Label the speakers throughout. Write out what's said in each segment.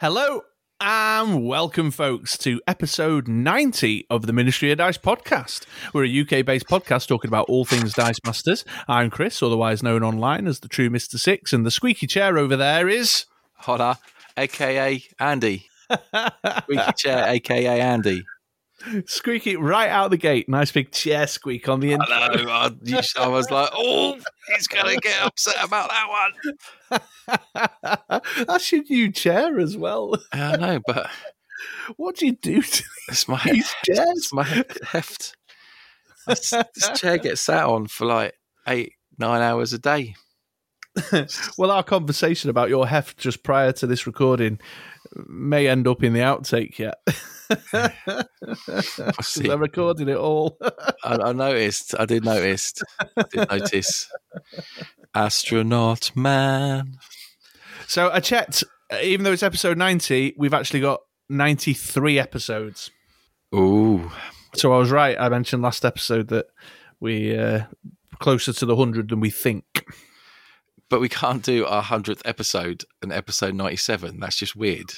Speaker 1: Hello and welcome, folks, to episode 90 of the Ministry of Dice podcast. We're a UK based podcast talking about all things Dice Masters. I'm Chris, otherwise known online as the True Mr. Six, and the squeaky chair over there is.
Speaker 2: Hola, aka Andy. Squeaky chair, aka Andy.
Speaker 1: Squeaky right out the gate. Nice big chair squeak on the intro.
Speaker 2: I know. I, I was like, oh, he's going to get upset about that one.
Speaker 1: That's your new chair as well.
Speaker 2: I know, but
Speaker 1: What do you do to
Speaker 2: it's my,
Speaker 1: these chairs?
Speaker 2: it's my heft. This, this chair gets sat on for like eight, nine hours a day.
Speaker 1: Well, our conversation about your heft just prior to this recording may end up in the outtake yet. I recorded it all.
Speaker 2: I, I noticed. I did notice. I did notice. Astronaut man.
Speaker 1: so I checked, uh, even though it's episode 90, we've actually got 93 episodes.
Speaker 2: Ooh.
Speaker 1: So I was right. I mentioned last episode that we uh, closer to the 100 than we think.
Speaker 2: But we can't do our hundredth episode and episode ninety-seven. That's just weird.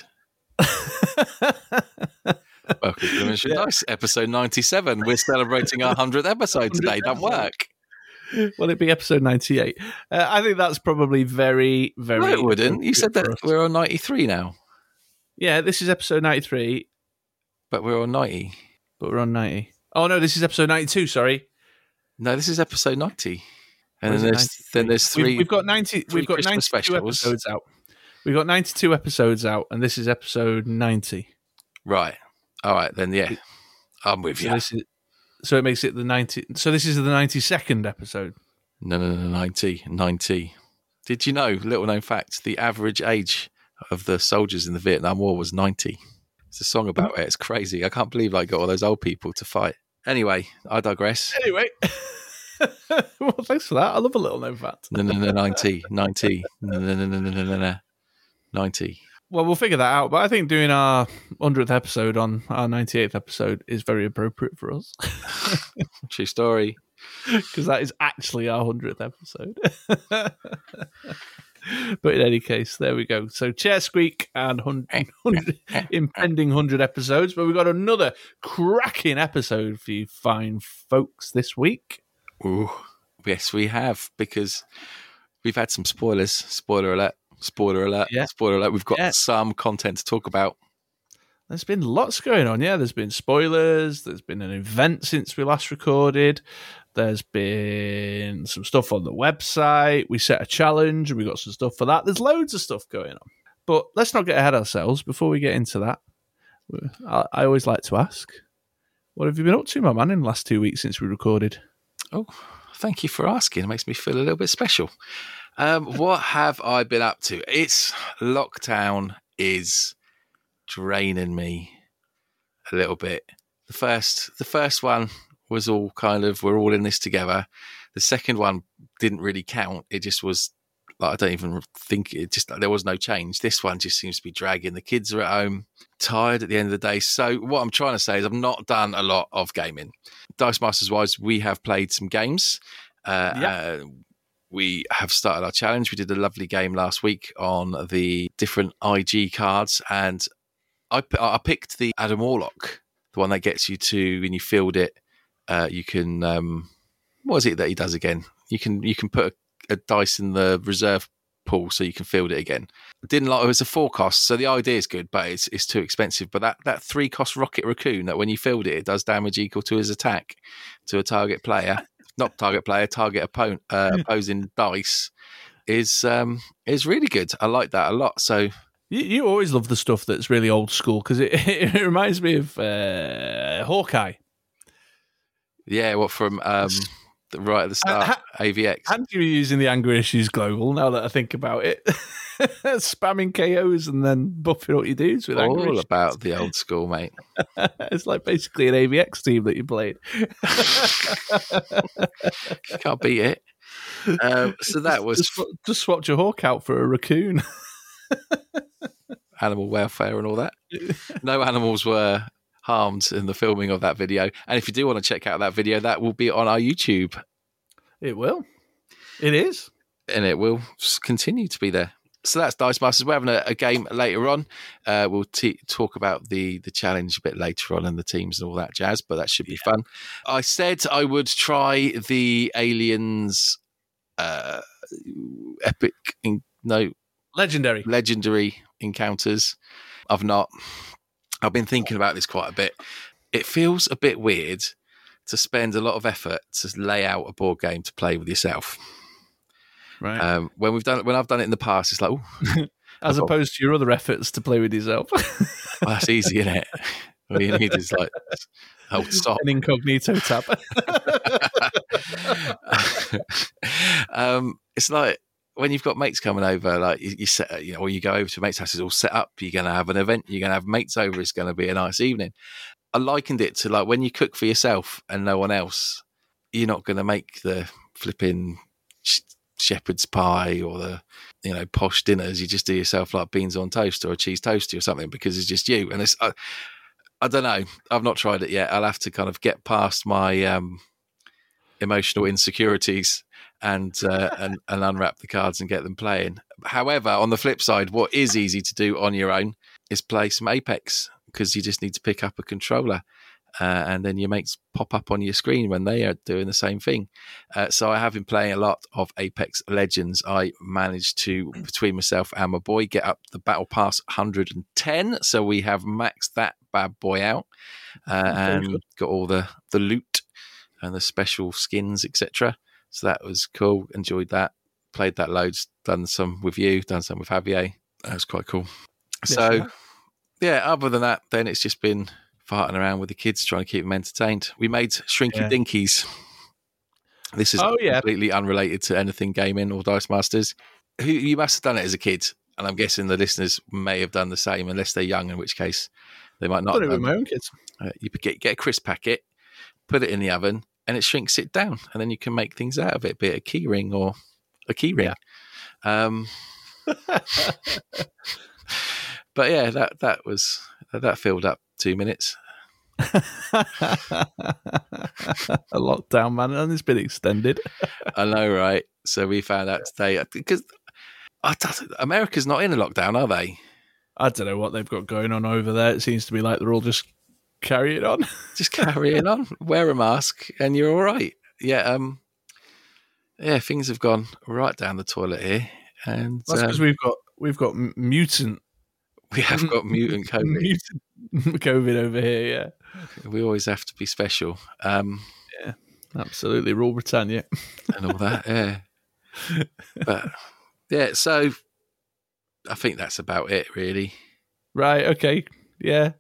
Speaker 2: Welcome to the Ministry of Dice, episode ninety-seven. We're celebrating our hundredth episode today. Don't work.
Speaker 1: Will it be episode 98? Uh, I think that's probably very, very.
Speaker 2: No, it wouldn't. You said that
Speaker 1: us.
Speaker 2: we're on ninety-three now,
Speaker 1: Yeah, this is episode 93,
Speaker 2: but we're on ninety.
Speaker 1: but we're on 90. Oh, no, this is episode 92, sorry.
Speaker 2: No, this is episode ninety. And then there's then
Speaker 1: 93?
Speaker 2: there's
Speaker 1: We've-
Speaker 2: three.
Speaker 1: We've, got 90. We've got
Speaker 2: Christmas
Speaker 1: 92
Speaker 2: specials.
Speaker 1: episodes out. We got 92 episodes out, and this is episode 90.
Speaker 2: Right. All right, then, yeah. I'm with
Speaker 1: so
Speaker 2: you.
Speaker 1: Is, so it makes it the 90. So this is the 92nd episode.
Speaker 2: No, no, no, 90. 90. Did you know, little known fact, the average age of the soldiers in the Vietnam War was 90. It's a song about it. It's crazy. I can't believe I got all those old people to fight. Anyway, I digress.
Speaker 1: Anyway. well, thanks for that. I love a little known fact.
Speaker 2: No, no, no, 90. 90. No, no, no, no, no, no, no. 90.
Speaker 1: Well, we'll figure that out. But I think doing our 100th episode on our 98th episode is very appropriate for us
Speaker 2: True story.
Speaker 1: because that is actually our 100th episode. but in any case, there we go. So, chair squeak and 100, eh, 100 eh, eh, impending 100 episodes. But we've got another cracking episode for you fine folks this week.
Speaker 2: Ooh, yes, we have, because we've had some spoilers. Spoiler alert. Spoiler alert.
Speaker 1: Yeah.
Speaker 2: Spoiler alert. We've got
Speaker 1: Yeah.
Speaker 2: some content to talk about.
Speaker 1: There's been lots going on. Yeah, there's been spoilers. There's been an event since we last recorded. There's been some stuff on the website. We set a challenge and we got some stuff for that. There's loads of stuff going on. But let's not get ahead of ourselves. Before we get into that, I, I always like to ask, what have you been up to, my man, in the last two weeks since we recorded?
Speaker 2: Oh, thank you for asking. It makes me feel a little bit special. Um, what have I been up to? It's lockdown is draining me a little bit. The first, the first one was all kind of we're all in this together. The second one didn't really count. It just was like I don't even think it just there was no change. This one just seems to be dragging. The kids are at home, tired at the end of the day. So what I'm trying to say is I've not done a lot of gaming. Dice Masters wise, we have played some games. Uh, uh, we have started our challenge. We did a lovely game last week on the different IG cards, and I, I picked the Adam Warlock, the one that gets you to when you field it. Uh, you can um, what is it that he does again? You can you can put a, a dice in the reserve pool so you can field it again. Didn't like it was a four cost, so the idea is good, but it's it's too expensive. But that that three cost rocket raccoon that when you field it, it does damage equal to his attack to a target player, not target player, target opponent, uh, opposing dice is um is really good. I like that a lot. So
Speaker 1: You, you always love the stuff that's really old school because it, it reminds me of uh, Hawkeye.
Speaker 2: yeah, what from um right at the start,
Speaker 1: ha-
Speaker 2: AVX.
Speaker 1: And you were using the Anger Issues Global now that I think about it. Spamming KOs and then buffing what your dudes with
Speaker 2: All
Speaker 1: Issues.
Speaker 2: about the old school, mate.
Speaker 1: it's like basically an AVX team that you played.
Speaker 2: You can't beat it. Um, so that was
Speaker 1: just, just swapped your hawk out for a raccoon.
Speaker 2: animal welfare and all that. No animals were harmed in the filming of that video. And if you do want to check out that video, that will be on our YouTube
Speaker 1: it will. It is.
Speaker 2: and it will continue to be there. so that's Dice Masters. We're having a, a game later on. Uh, we'll t- talk about the the challenge a bit later on and the teams and all that jazz, but that should be fun. I said I would try the Aliens uh, epic, in, no,
Speaker 1: Legendary.
Speaker 2: legendary encounters. I've not. I've been thinking about this quite a bit. It feels a bit weird to spend a lot of effort to lay out a board game to play with yourself.
Speaker 1: Right.
Speaker 2: Um, when we've done when I've done it in the past, it's like,
Speaker 1: As
Speaker 2: I've got-
Speaker 1: opposed to your other efforts to play with yourself.
Speaker 2: well, that's easy, isn't it? All you need is like, oh, stop.
Speaker 1: An incognito tab.
Speaker 2: um, it's like when you've got mates coming over, like you, you set, you know, or you go over to mate's house, it's all set up. You're going to have an event. You're going to have mates over. It's going to be a nice evening. I likened it to like when you cook for yourself and no one else. You're not going to make the flipping sh- shepherd's pie or the you know posh dinners. You just do yourself like beans on toast or a cheese toastie or something because it's just you. And it's I, I don't know. I've not tried it yet. I'll have to kind of get past my um, emotional insecurities and, uh, and and unwrap the cards and get them playing. However, on the flip side, what is easy to do on your own is play some Apex because you just need to pick up a controller. Uh, and then your mates pop up on your screen when they are doing the same thing. Uh, so I have been playing a lot of Apex Legends. I managed to, between myself and my boy, get up the Battle Pass 110. So we have maxed that bad boy out uh, and got all the the loot and the special skins, etc. So that was cool. Enjoyed that. Played that loads. Done some with you. Done some with Javier. That was quite cool.
Speaker 1: Yes,
Speaker 2: So
Speaker 1: yeah.
Speaker 2: yeah, other than that, then it's just been farting around with the kids, trying to keep them entertained. We made Shrinky
Speaker 1: Yeah.
Speaker 2: Dinkies. This is
Speaker 1: Oh, yeah.
Speaker 2: completely unrelated to anything gaming or Dice Masters. Who you must have done it as a kid, and I'm guessing the listeners may have done the same, unless they're young, in which case they might not.
Speaker 1: Done
Speaker 2: have
Speaker 1: it with
Speaker 2: done.
Speaker 1: my own kids.
Speaker 2: Uh, you get get a crisp packet, put it in the oven, and it shrinks it down, and then you can make things out of it, be it a key ring or a key ring. Um, but yeah, that that was that filled up two minutes.
Speaker 1: a lockdown, man, and it's been extended.
Speaker 2: I know, right? So we found out today because America's not in a lockdown, are they?
Speaker 1: I don't know what they've got going on over there. It seems to be like they're all just carrying on.
Speaker 2: Just carry it on, wear a mask, and you're all right. Yeah, um, yeah, things have gone right down the toilet here, and
Speaker 1: That's
Speaker 2: um,
Speaker 1: because we've got we've got mutant
Speaker 2: we have got mutant COVID.
Speaker 1: mutant COVID over here. Yeah,
Speaker 2: we always have to be special, um, Yeah.
Speaker 1: absolutely. Rule Britannia.
Speaker 2: and all that. Yeah, but yeah, so I think that's about it, really.
Speaker 1: Right. Okay. Yeah.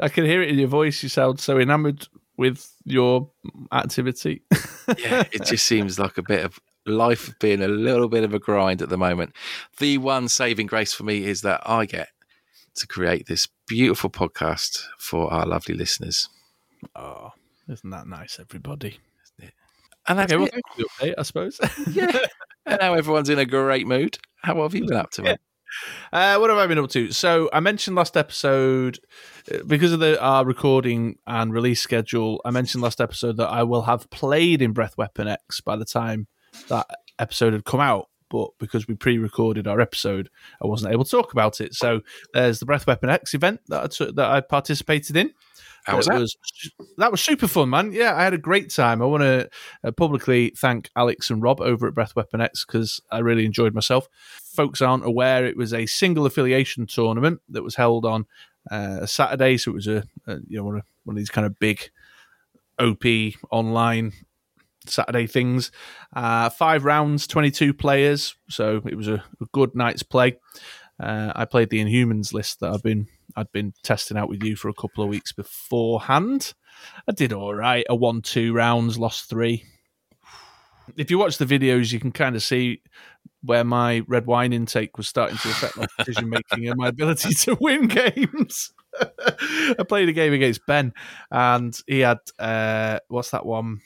Speaker 1: I can hear it in your voice. You sound so enamored with your activity.
Speaker 2: yeah, it just seems like a bit of life being a little bit of a grind at the moment. The one saving grace for me is that I get to create this beautiful podcast for our lovely listeners.
Speaker 1: oh, isn't that nice, everybody?
Speaker 2: And that's
Speaker 1: Okay, well,
Speaker 2: it.
Speaker 1: thanks for the update, I suppose.
Speaker 2: yeah. And now everyone's in a great mood. How have you been up to, mate?
Speaker 1: Uh, what have I been up to? So I mentioned last episode uh, because of the our recording and release schedule. I mentioned last episode that I will have played in Breath Weapon X by the time that episode had come out. But because we pre-recorded our episode, I wasn't able to talk about it. So there's the Breath Weapon X event that I that I participated in.
Speaker 2: How was that?
Speaker 1: Was, that was super fun, man. Yeah, I had a great time. I want to uh, publicly thank Alex and Rob over at Breath Weapon X because I really enjoyed myself. Folks aren't aware it was a single affiliation tournament that was held on uh, a Saturday, so it was a, a you know one of, one of these kind of big OP online Saturday things. Uh, five rounds, twenty-two players, so it was a, a good night's play. Uh, I played the Inhumans list that I've been I'd been testing out with you for a couple of weeks beforehand. I did all right. I won two rounds, lost three. If you watch the videos, you can kind of see where my red wine intake was starting to affect my decision making and my ability to win games. I played a game against Ben, and he had uh, what's that one?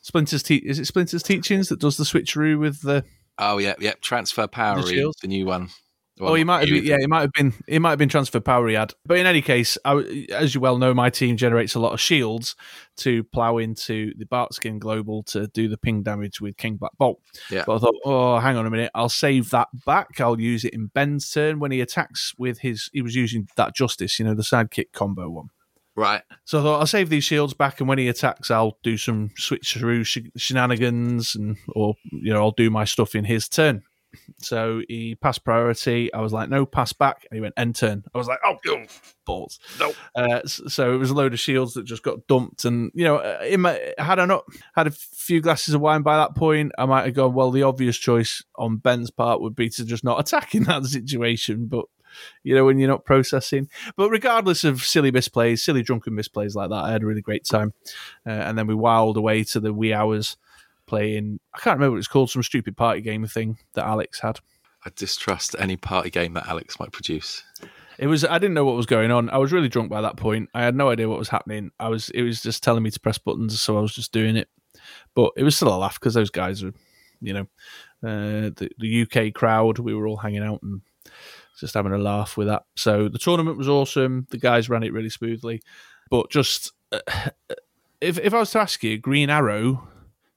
Speaker 1: Splinter's te- is it Splinter's Teachings that does the switcheroo with the
Speaker 2: Oh, yeah, yeah. Transfer Power
Speaker 1: The
Speaker 2: is the new one.
Speaker 1: Oh, he might have been, yeah, it might have been it might have been transfer power he had. But in any case, I, as you well know, my team generates a lot of shields to plow into the Bart Skin Global to do the ping damage with King Black Bolt.
Speaker 2: Yeah.
Speaker 1: But I thought, oh, hang on a minute, I'll save that back. I'll use it in Ben's turn when he attacks with his. He was using that Justice, you know, the sidekick combo one.
Speaker 2: Right.
Speaker 1: So I thought I'll save these shields back, and when he attacks, I'll do some switcheroo sh- shenanigans, and or you know I'll do my stuff in his turn. So he passed priority. I was like, no, pass back, and he went end turn. I was like, oh, oh balls,
Speaker 2: no.
Speaker 1: Uh, so it was a load of shields that just got dumped, and you know, uh, in my, had I not had a few glasses of wine by that point, I might have gone. Well, the obvious choice on Ben's part would be to just not attack in that situation, but you know, when you're not processing. But regardless of silly misplays, silly drunken misplays like that, I had a really great time. Uh, and then we wiled away to the wee hours playing, I can't remember what it's called, some stupid party game thing that Alex had.
Speaker 2: I distrust any party game that Alex might produce.
Speaker 1: It was I didn't know what was going on. I was really drunk by that point. I had no idea what was happening. I was it was just telling me to press buttons, so I was just doing it. But it was still a laugh because those guys were, you know, uh, the the UK crowd. We were all hanging out and just having a laugh with that. So the tournament was awesome. The guys ran it really smoothly. But just uh, if if I was to ask you, Green Arrow,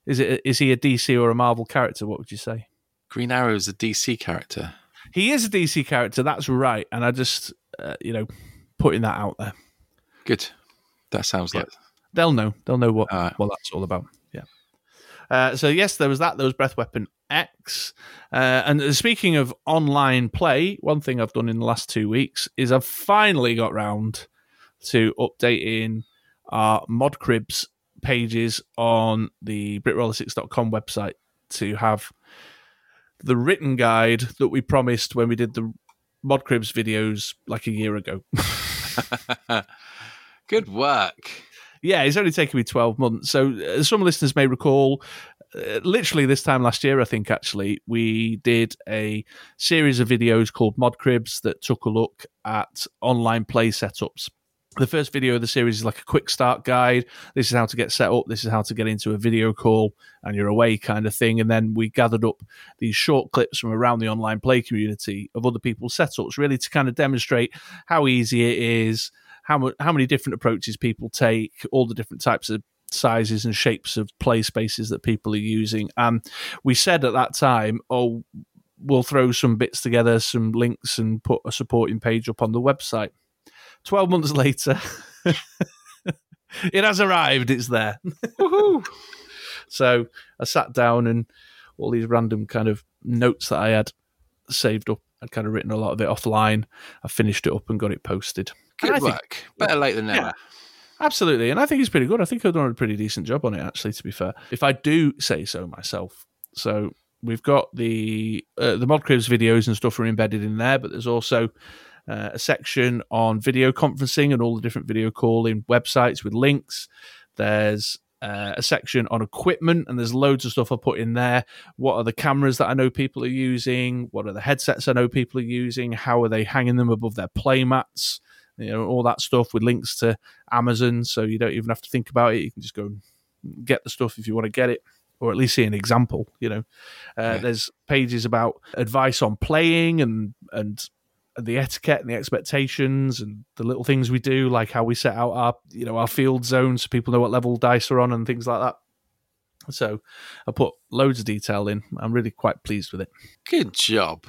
Speaker 1: is it is he a DC or a Marvel character? What would you say?
Speaker 2: Green Arrow is a DC character.
Speaker 1: He is a DC character. That's right. And I just uh, you know putting that out there.
Speaker 2: Good. That sounds
Speaker 1: Yeah.
Speaker 2: like
Speaker 1: They'll know. They'll know what
Speaker 2: right.
Speaker 1: what that's all about. Yeah. Uh, so yes, there was that. There was Breath Weapon X. Uh, and speaking of online play, one thing I've done in the last two weeks is I've finally got round to updating our mod cribs pages on the britroller6.com website to have the written guide that we promised when we did the mod cribs videos like a year ago.
Speaker 2: good work.
Speaker 1: Yeah, it's only taken me 12 months. So, uh, some listeners may recall, uh, literally this time last year, I think actually, we did a series of videos called Mod Cribs that took a look at online play setups. The first video of the series is like a quick start guide. This is how to get set up. This is how to get into a video call and you're away kind of thing. And then we gathered up these short clips from around the online play community of other people's setups, really to kind of demonstrate how easy it is, how how many different approaches people take, all the different types of sizes and shapes of play spaces that people are using. And we said at that time, oh, we'll throw some bits together, some links, and put a supporting page up on the website. Twelve months later, it has arrived. It's there. so I sat down and all these random kind of notes that I had saved up. I'd kind of written a lot of it offline. I finished it up and got it posted.
Speaker 2: Good
Speaker 1: And I think-
Speaker 2: work. Better late than never.
Speaker 1: Yeah. Absolutely, and I think he's pretty good. I think I've done a pretty decent job on it, actually. To be fair, if I do say so myself. So we've got the uh, the mod cribs videos and stuff are embedded in there, but there's also uh, a section on video conferencing and all the different video calling websites with links. There's uh, a section on equipment, and there's loads of stuff I put in there. What are the cameras that I know people are using? What are the headsets I know people are using? How are they hanging them above their play mats? You know, all that stuff with links to Amazon, so you don't even have to think about it. You can just go and get the stuff if you want to get it, or at least see an example. You know, uh,
Speaker 2: Yeah.
Speaker 1: there's pages about advice on playing and and the etiquette and the expectations and the little things we do, like how we set out our you know our field zones so people know what level dice are on and things like that. So I put loads of detail in. I'm really quite pleased with it.
Speaker 2: Good job.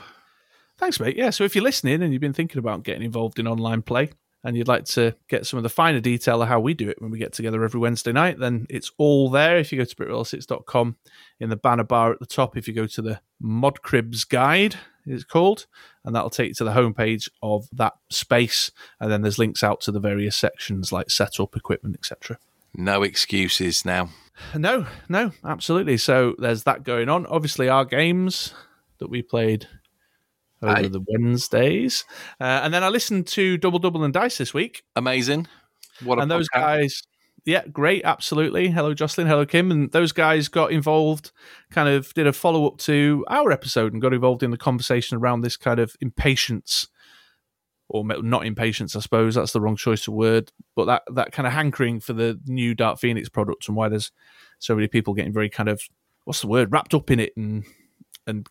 Speaker 1: Thanks, mate. Yeah, so if you're listening and you've been thinking about getting involved in online play and you'd like to get some of the finer detail of how we do it when we get together every Wednesday night, then it's all there. If you go to britroller6.com in the banner bar at the top, if you go to the Mod Cribs Guide, it's called, and that'll take you to the homepage of that space. And then there's links out to the various sections like setup, equipment, etc.
Speaker 2: No excuses now.
Speaker 1: No, no, absolutely. So there's that going on. Obviously, our games that we played over
Speaker 2: Aye.
Speaker 1: the Wednesdays, uh, and then I listened to Double Double and Dice this week,
Speaker 2: Amazing. What a
Speaker 1: and those guys, yeah, great, absolutely. Hello, Jocelyn. Hello, Kim, and those guys got involved. Kind of did a follow up to our episode and got involved in the conversation around this kind of impatience. Or not impatience, I suppose that's the wrong choice of word, but that that kind of hankering for the new Dark Phoenix product and why there's so many people getting very kind of what's the word wrapped up in it and and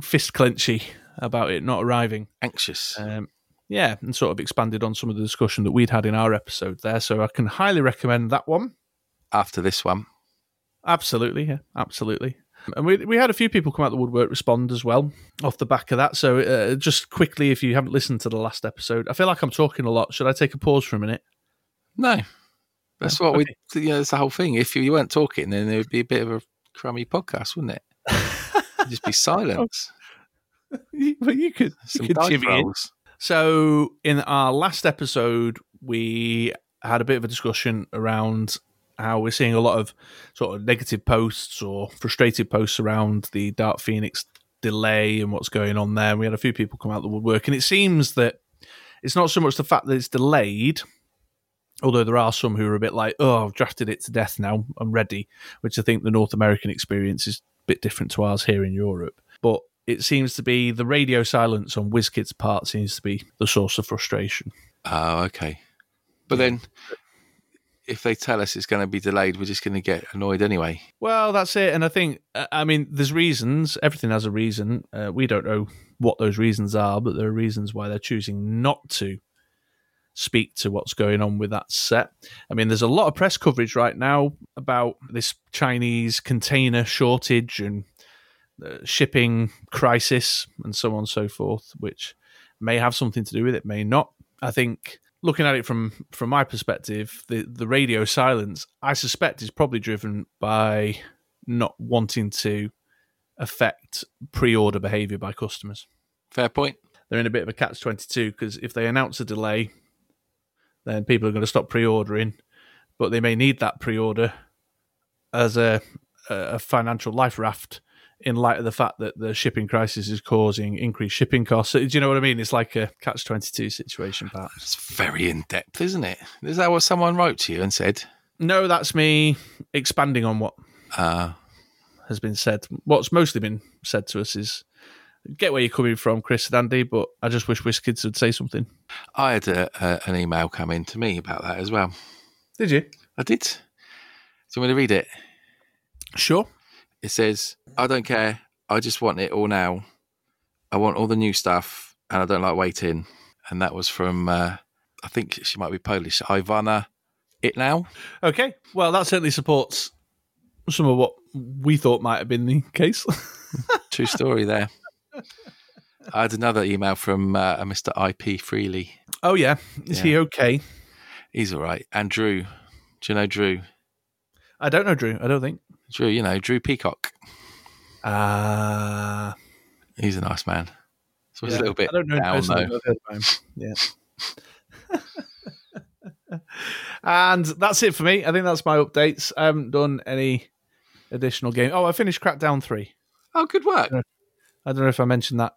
Speaker 1: fist clenchy about it not arriving.
Speaker 2: Anxious.
Speaker 1: Um, yeah, and sort of expanded on some of the discussion that we'd had in our episode there. So I can highly recommend that one.
Speaker 2: After this one,
Speaker 1: Absolutely, yeah, absolutely. And we we had a few people come out the woodwork respond as well off the back of that. So uh, just quickly, if you haven't listened to the last episode, I feel like I'm talking a lot. Should I take a pause for a minute?
Speaker 2: no. That's what we. You know, that's the whole thing. If you weren't talking, then it would be a bit of a crummy podcast, wouldn't it? Just be silence.
Speaker 1: But you could, you could chivvy in. So, in our last episode, we had a bit of a discussion around how we're seeing a lot of sort of negative posts or frustrated posts around the Dark Phoenix delay and what's going on there. We had a few people come out the woodwork, and it seems that it's not so much the fact that it's delayed, although there are some who are a bit like, oh, I've drafted it to death now, I'm ready, which I think the North American experience is a bit different to ours here in Europe. But it seems to be the radio silence on WizKid's part seems to be the source of frustration.
Speaker 2: Oh, okay. But then, if they tell us it's going to be delayed, we're just going to get annoyed anyway.
Speaker 1: Well, that's it. And I think, I mean, there's reasons. Everything has a reason. Uh, we don't know what those reasons are, but there are reasons why they're choosing not to speak to what's going on with that set. I mean, there's a lot of press coverage right now about this Chinese container shortage and uh, shipping crisis and so on and so forth, which may have something to do with it, may not. I think looking at it from from my perspective, the the radio silence, I suspect, is probably driven by not wanting to affect pre-order behavior by customers.
Speaker 2: Fair point.
Speaker 1: They're in a bit of a catch twenty two because if they announce a delay, then people are going to stop pre-ordering, but they may need that pre-order as a a financial life raft in light of the fact that the shipping crisis is causing increased shipping costs. Do you know what I mean? It's like a catch twenty two situation, perhaps.
Speaker 2: It's very in depth, isn't it? Is that what someone wrote to you and said?
Speaker 1: No, that's me expanding on what
Speaker 2: Uh,
Speaker 1: has been said. What's mostly been said to us is get where you're coming from, Chris and Andy, but I just wish WizKids would say something.
Speaker 2: I had a, a, an email come in to me about that as well.
Speaker 1: Did you?
Speaker 2: I did. Do you want me to read it?
Speaker 1: Sure.
Speaker 2: It says, I don't care. I just want it all now. I want all the new stuff and I don't like waiting. And that was from, uh, I think she might be Polish, Ivana It Now.
Speaker 1: Okay. Well, that certainly supports some of what we thought might have been the case.
Speaker 2: True story there. I had another email from uh, a Mr. IP Freely.
Speaker 1: oh, yeah. Is he okay?
Speaker 2: He's all right. And Drew. Do you know Drew?
Speaker 1: I don't know, Drew. I don't think.
Speaker 2: Drew, you know, Drew Peacock.
Speaker 1: Uh,
Speaker 2: He's a nice man. So he's
Speaker 1: yeah.
Speaker 2: a little bit
Speaker 1: I don't know
Speaker 2: down though.
Speaker 1: but I've heard about him. Yeah. and that's it for me. I think that's my updates. I haven't done any additional game. Oh, I finished Crackdown 3.
Speaker 2: Oh, good work.
Speaker 1: I don't know if I mentioned that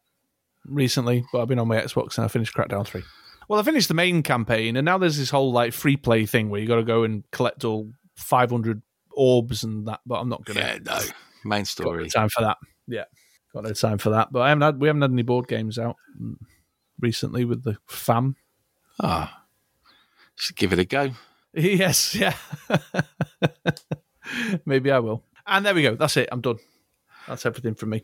Speaker 1: recently, but I've been on my Xbox and I finished Crackdown 3. Well, I finished the main campaign, and now there's this whole like free play thing where you got to go and collect all 500 orbs and that. But I'm not gonna
Speaker 2: Yeah, no. Main
Speaker 1: got no
Speaker 2: story.
Speaker 1: time for that. Yeah, got no time for that. But I haven't had we haven't had any board games out mm, recently with the fam.
Speaker 2: Ah, should give it a go.
Speaker 1: Yes, yeah. Maybe I will. And there we go. That's it. I'm done. That's everything from me.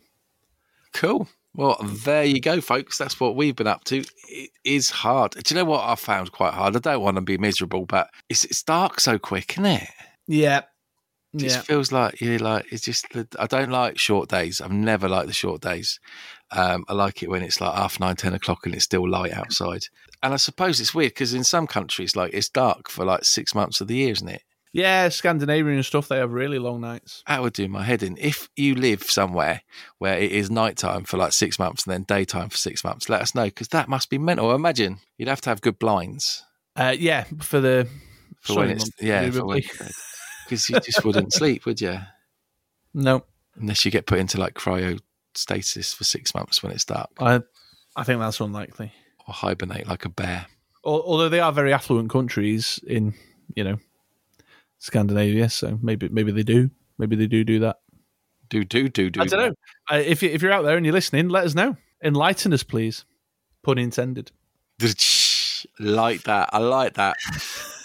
Speaker 2: Cool. Well, there you go, folks. That's what we've been up to. It is hard. Do you know what I found quite hard? I don't want to be miserable, but it's it's dark so quick, isn't it?
Speaker 1: Yeah.
Speaker 2: It just
Speaker 1: Yeah.
Speaker 2: feels like you like it's just the, I don't like short days. I've never liked the short days. Um, I like it when it's like half nine, ten o'clock, and it's still light outside. And I suppose it's weird because in some countries, like it's dark for like six months of the year, isn't it?
Speaker 1: Yeah, Scandinavian stuff, they have really long nights.
Speaker 2: That would do my head in. If you live somewhere where it is nighttime for like six months and then daytime for six months, let us know because that must be mental. Imagine you'd have to have good blinds
Speaker 1: Uh, yeah, for the
Speaker 2: for when it's yeah, for when,
Speaker 1: presumably.
Speaker 2: because you just wouldn't sleep, would you?
Speaker 1: No,
Speaker 2: Unless you get put into like cryostasis for six months when it's dark,
Speaker 1: I I think that's unlikely.
Speaker 2: or hibernate like a bear.
Speaker 1: Al- Although they are very affluent countries in you know Scandinavia, so maybe maybe they do. Maybe they do do that.
Speaker 2: Do do do do.
Speaker 1: I don't know. Uh, if you, if you're out there and you're listening, let us know. Enlighten us, please. Pun intended.
Speaker 2: Like that. I like that.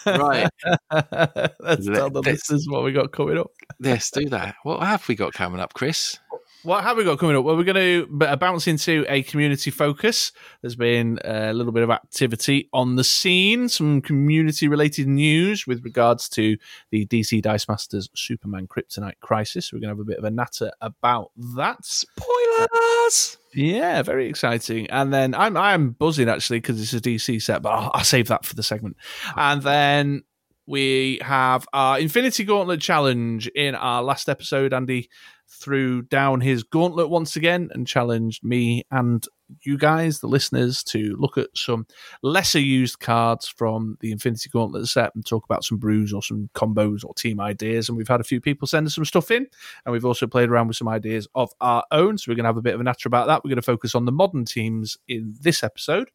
Speaker 2: Right.
Speaker 1: Let's
Speaker 2: Let-
Speaker 1: tell the listeners what we got coming up.
Speaker 2: Let's do that. What have we got coming up, Chris?
Speaker 1: What have we got coming up? Well, we're going to bounce into a community focus. There's been a little bit of activity on the scene, some community related news with regards to the DC Dice Masters Superman Kryptonite Crisis. We're going to have a bit of a natter about that.
Speaker 2: Spoilers!
Speaker 1: Yeah, very exciting. And then I'm I'm buzzing actually because it's a DC set, but I'll, I'll save that for the segment. And then we have our Infinity Gauntlet challenge in our last episode. Andy threw down his gauntlet once again and challenged me and you guys, the listeners, to look at some lesser used cards from the Infinity Gauntlet set and talk about some brews or some combos or team ideas. And we've had a few people send us some stuff in, and we've also played around with some ideas of our own. So we're going to have a bit of a natter about that. We're going to focus on the modern teams in this episode.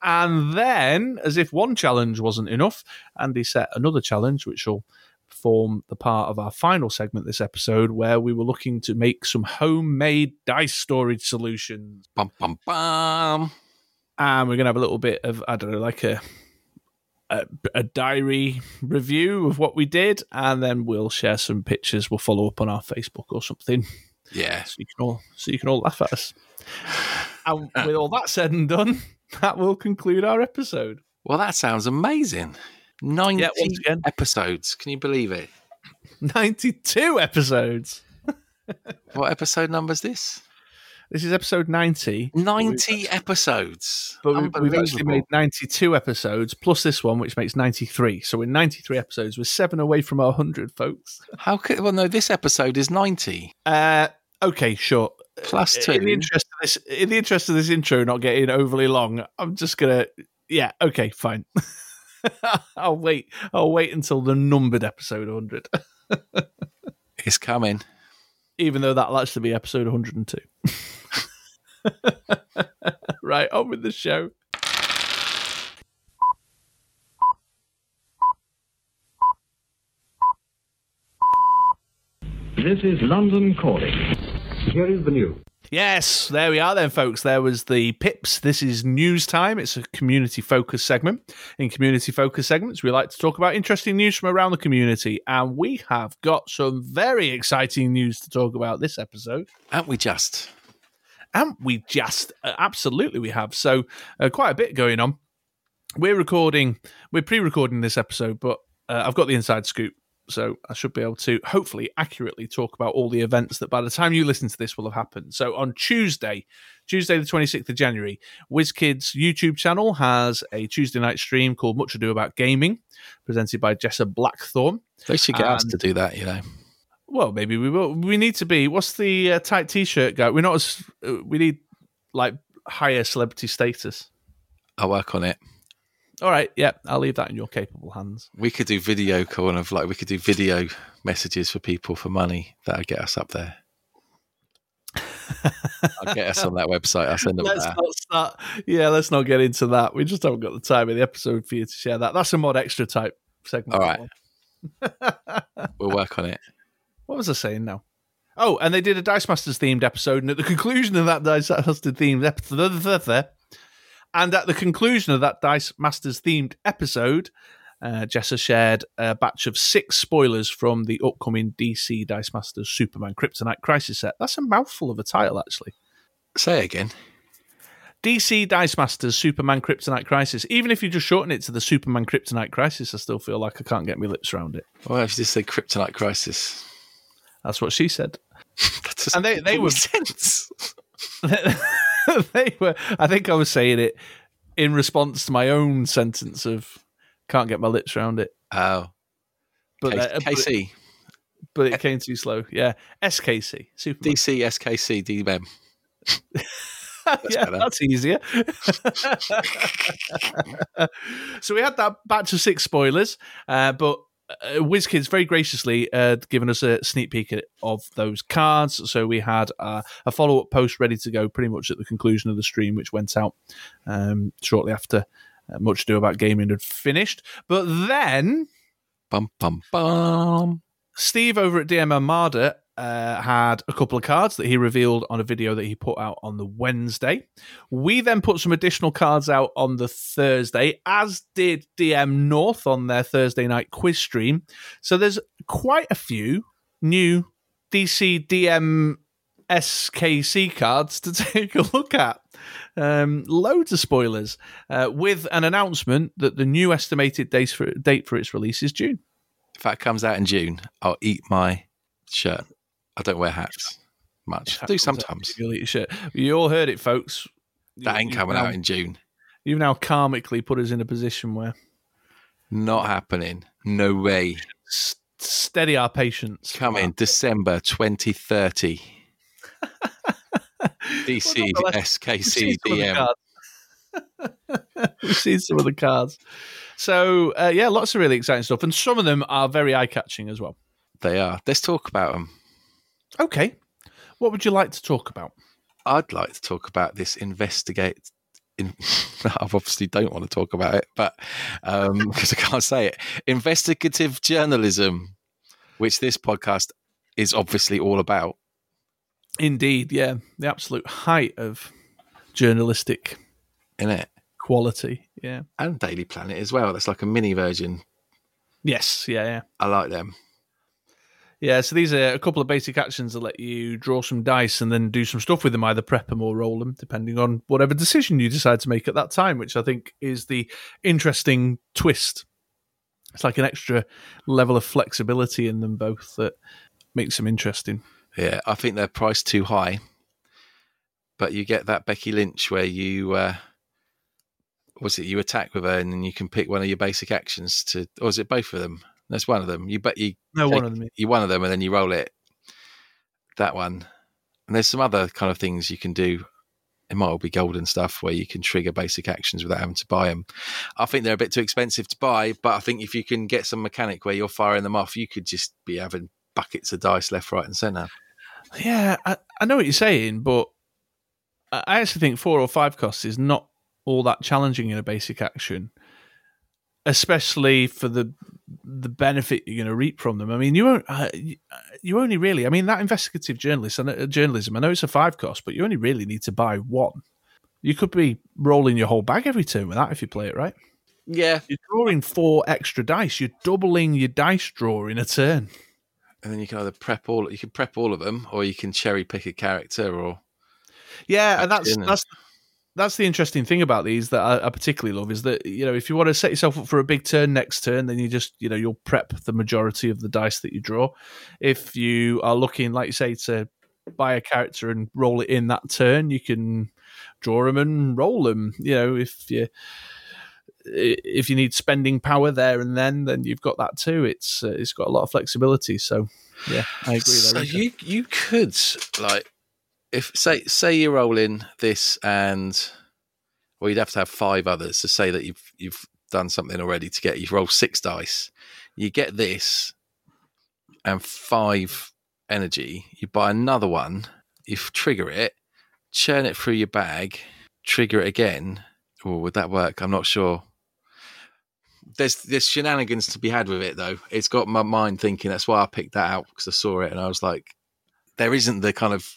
Speaker 1: And then, as if one challenge wasn't enough, Andy set another challenge, which will form the part of our final segment this episode, where we were looking to make some homemade dice storage solutions.
Speaker 2: Bum, bum, bum.
Speaker 1: And we're going to have a little bit of, I don't know, like a, a, a diary review of what we did. And then we'll share some pictures. We'll follow up on our Facebook or something.
Speaker 2: Yeah.
Speaker 1: So you can all, so you can all laugh at us. and uh. with all that said and done, that will conclude our episode.
Speaker 2: Well, that sounds amazing. 90
Speaker 1: Yeah,
Speaker 2: episodes. Can you believe it?
Speaker 1: 92 episodes.
Speaker 2: What episode number is this?
Speaker 1: This is episode 90.
Speaker 2: 90 episodes.
Speaker 1: But we- we've actually made 92 episodes plus this one, which makes 93. So we're 93 episodes. We're seven away from our 100, folks.
Speaker 2: How could, well, no, this episode is 90
Speaker 1: Uh, okay, sure.
Speaker 2: plus two.
Speaker 1: In the interest of this, in the interest of this intro not getting overly long, I'm just gonna. Yeah, okay, fine. I'll wait. I'll wait until the numbered episode 100,
Speaker 2: It's coming.
Speaker 1: even though that'll actually be episode 102. right, on with the show.
Speaker 3: This is London calling. Here is the news.
Speaker 1: Yes, there we are then, folks. There was the Pips. This is news time. It's a community focus segment. In community focus segments, we like to talk about interesting news from around the community. And we have got some very exciting news to talk about this episode.
Speaker 2: Aren't we just?
Speaker 1: Aren't we just, uh, absolutely, we have. So, uh, quite a bit going on. We're recording, we're pre recording this episode, but uh, I've got the inside scoop. So, I should be able to hopefully accurately talk about all the events that by the time you listen to this will have happened. So, on Tuesday, Tuesday, the 26th of January, WizKids YouTube channel has a Tuesday night stream called Much Ado About Gaming, presented by Jessa Blackthorn.
Speaker 2: They should get us
Speaker 1: And-
Speaker 2: to do that, you know.
Speaker 1: Well, maybe we will. We need to be. What's the uh, tight t-shirt guy? We're not as. Uh, we need like higher celebrity status.
Speaker 2: I'll work on it.
Speaker 1: All right. Yeah, I'll leave that in your capable hands.
Speaker 2: We could do video kind of like we could do video messages for people for money. that'd get us up there. I'll get us on that website. I'll send them
Speaker 1: Let's
Speaker 2: that.
Speaker 1: not start. Yeah, let's not get into that. We just haven't got the time in the episode for you to share that. That's a mod extra type segment.
Speaker 2: All right. We'll work on it.
Speaker 1: What was I saying now? Oh, and they did a Dice Masters themed episode, and at the conclusion of that Dice Masters themed episode, and at the conclusion of that Dice Masters themed episode, uh, Jessa shared a batch of six spoilers from the upcoming DC Dice Masters Superman Kryptonite Crisis set. That's a mouthful of a title, actually.
Speaker 2: Say again.
Speaker 1: DC Dice Masters Superman Kryptonite Crisis. Even if you just shorten it to the Superman Kryptonite Crisis, I still feel like I can't get my lips around it.
Speaker 2: Well, if you just say Kryptonite Crisis,
Speaker 1: That's what she said.
Speaker 2: that doesn't
Speaker 1: And they, they were-
Speaker 2: sense.
Speaker 1: they were. I think I was saying it in response to my own sentence of "can't get my lips around it,"
Speaker 2: Oh,
Speaker 1: but
Speaker 2: K-
Speaker 1: uh, but,
Speaker 2: KC,
Speaker 1: but it came too slow. Yeah, SKC Superman.
Speaker 2: DC, SKC, DBM.
Speaker 1: yeah,
Speaker 2: better.
Speaker 1: that's easier. so we had that batch of six spoilers, uh, but uh, WizKids very graciously uh, given us a sneak peek of those cards. So we had uh, a follow up post ready to go pretty much at the conclusion of the stream, which went out um, shortly after uh, Much Ado About Gaming had finished. But then
Speaker 2: Bum, bum, bum.
Speaker 1: Steve over at DM Armada uh, had a couple of cards that he revealed on a video that he put out on the Wednesday. We then put some additional cards out on the Thursday, as did DM North on their Thursday night quiz stream. So there's quite a few new DC DM SKC cards to take a look at. Um, loads of spoilers, uh, with an announcement that the new estimated for, date for its release is June.
Speaker 2: If that comes out in June, I'll eat my shirt. I don't wear hats much. I do sometimes.
Speaker 1: You'll eat your shit. You all heard it, folks.
Speaker 2: That ain't coming
Speaker 1: now-
Speaker 2: out in June.
Speaker 1: You've now karmically put us in a position where
Speaker 2: Not happening. No way.
Speaker 1: s- steady our patience.
Speaker 2: Coming December 2030. DC
Speaker 1: Well, We've
Speaker 2: SKC
Speaker 1: seen some of the
Speaker 2: DM.
Speaker 1: cards. We've seen some of the cards. So uh, yeah, lots of really exciting stuff, and some of them are very eye catching as well.
Speaker 2: They are. Let's talk about them.
Speaker 1: Okay, what would you like to talk about?
Speaker 2: I'd like to talk about this investigate. In, I obviously don't want to talk about it, but um, because I can't say it, investigative journalism, which this podcast is obviously all about.
Speaker 1: Indeed, yeah, the absolute height of journalistic
Speaker 2: In it,
Speaker 1: quality. Yeah.
Speaker 2: and Daily Planet as well. That's like a mini version.
Speaker 1: Yes. Yeah. Yeah.
Speaker 2: I like them.
Speaker 1: Yeah, so these are a couple of basic actions that let you draw some dice and then do some stuff with them, either prep them or roll them, depending on whatever decision you decide to make at that time, which I think is the interesting twist. It's like an extra level of flexibility in them both that makes them interesting.
Speaker 2: Yeah, I think they're priced too high, but you get that Becky Lynch where you. Uh, was it you attack with her and then you can pick one of your basic actions to or is it both of them that's one of them you bet you
Speaker 1: No,
Speaker 2: Take-
Speaker 1: one of them.
Speaker 2: you one of them and then you roll it. That one. And there's some other kind of things you can do. It might all be golden stuff where you can trigger basic actions without having to buy them. I think they're a bit too expensive to buy, but I think if you can get some mechanic where you're firing them off, you could just be having buckets of dice left, right, and centre.
Speaker 1: Yeah, I, I know what you're saying, but I I actually think four or five costs is not all that challenging in a basic action, especially for the the benefit you're going to reap from them. I mean, you won't, uh, you- only really, I mean, that investigative journalist, uh, journalism. I know it's a five cost, but you only really need to buy one. You could be rolling your whole bag every turn with that if you play it right.
Speaker 2: Yeah.
Speaker 1: You're drawing four extra dice. You're doubling your dice draw in a turn.
Speaker 2: And then you can either prep all you can prep all of them or you can cherry pick a character or
Speaker 1: Yeah, and that's
Speaker 2: and-
Speaker 1: that's the interesting thing about these that I, I particularly love is that you know if you want to set yourself up for a big turn next turn, then you just you know you'll prep the majority of the dice that you draw. If you are looking, like you say, to buy a character and roll it in that turn, you can draw them and roll them. You know, if you if you need spending power there and then, then you've got that too. It's uh, it's got a lot of flexibility. So yeah, I agree.
Speaker 2: So you you could like if say say you roll in this and well you'd have to have five others to say that you've you've done something already to get you roll six dice. You get this and five energy. You buy another one. You trigger it, churn it through your bag, trigger it again. Or would that work? I'm not sure. There's there's shenanigans to be had with it though. It's got my mind thinking. That's why I picked that out because I saw it and I was like, there isn't the kind of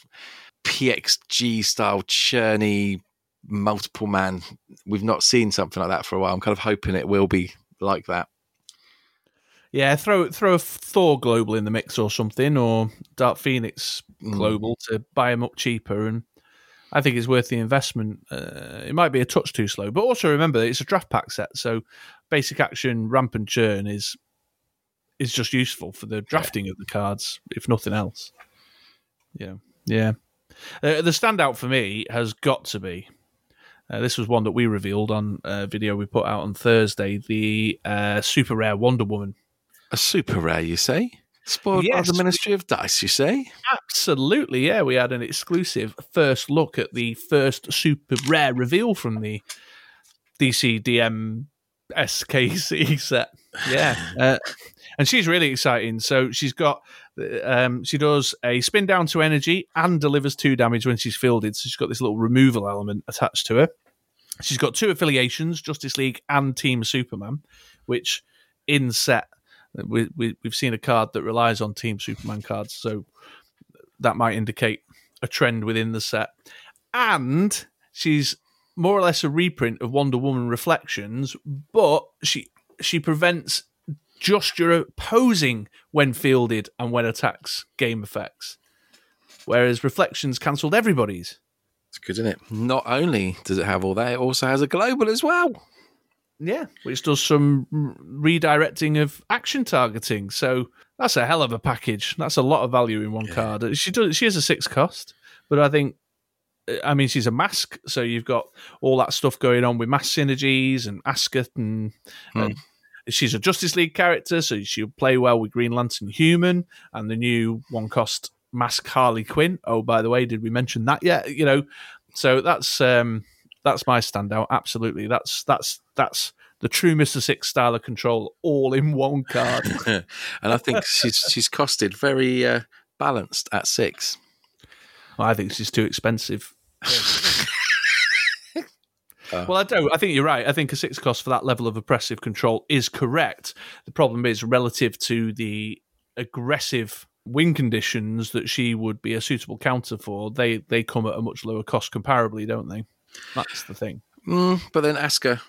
Speaker 2: PXG style churny multiple man. We've not seen something like that for a while. I'm kind of hoping it will be like that.
Speaker 1: Yeah, throw throw a Thor global in the mix or something, or Dark Phoenix
Speaker 2: Mm.
Speaker 1: global to buy them up cheaper, and I think it's worth the investment. Uh, it might be a touch too slow, but also remember it's a draft pack set, so basic action, ramp and churn is is just useful for the drafting of the cards, if nothing else. Yeah, yeah. Uh, the standout for me has got to be. Uh, this was one that we revealed on a video we put out on Thursday. The uh, super rare Wonder Woman.
Speaker 2: A super rare, you say? Spoiled
Speaker 1: Yes.
Speaker 2: by the Ministry of Dice, you say?
Speaker 1: Absolutely, yeah. We had an exclusive first look at the first super rare reveal from the DC DM SKC set. Yeah, uh, and she's really exciting. So she's got, um, she does a spin down to energy and delivers two damage when she's fielded. So she's got this little removal element attached to her. She's got two affiliations, Justice League and Team Superman, which in set we, we, we've seen a card that relies on Team Superman cards. So that might indicate a trend within the set. And she's more or less a reprint of Wonder Woman Reflections, but she she prevents just your opposing when fielded and when attacks game effects. whereas Reflections cancelled everybody's.
Speaker 2: It's good, isn't it? Not only does it have all that, it also has a global as well.
Speaker 1: Yeah, which does some redirecting of action targeting. So that's a hell of a package. That's a lot of value in one yeah. card. She does. She has a six cost, but I think, I mean, she's a mask, so you've got all that stuff going on with mass synergies and Ascot, and hmm. uh, she's a Justice League character, so she'll play well with Green Lantern Human and the new one cost mask Harley Quinn. Oh, by the way, did we mention that yet? You know, so that's um that's my standout. Absolutely, that's that's that's the true Mister Six style of control, all in one card.
Speaker 2: and I think she's she's costed very uh, balanced at six.
Speaker 1: Well, I think she's too expensive. Uh, well, I don't. I think you're right. I think a six cost for that level of oppressive control is correct. The problem is relative to the aggressive win conditions that she would be a suitable counter for. They they come at a much lower cost comparably, don't they? That's the thing.
Speaker 2: Mm, but then Asuka,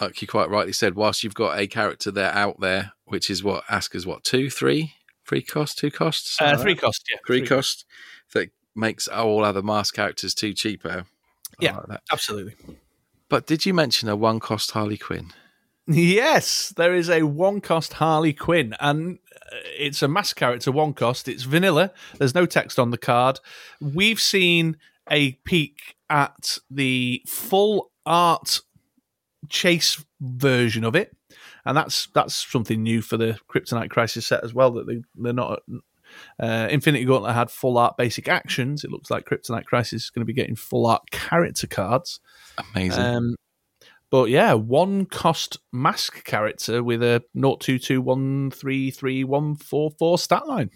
Speaker 2: like you quite rightly said, whilst you've got a character there out there, which is what Asuka's what two, three, three cost, two costs,
Speaker 1: uh, three cost, yeah,
Speaker 2: three, three cost that makes all other mask characters too cheaper.
Speaker 1: Yeah, like absolutely.
Speaker 2: But did you mention a one cost Harley Quinn?
Speaker 1: Yes, there is a one cost Harley Quinn, and uh, it's a mask character one cost. It's vanilla. There's no text on the card. We've seen a peek at the full art chase version of it, and that's that's something new for the Kryptonite Crisis set as well. That they they're not. Uh, Infinity Gauntlet had full art basic actions. It looks like Kryptonite Crisis is going to be getting full art character cards.
Speaker 2: Amazing. Um,
Speaker 1: but yeah, one cost mask character with a 0221333144 stat line.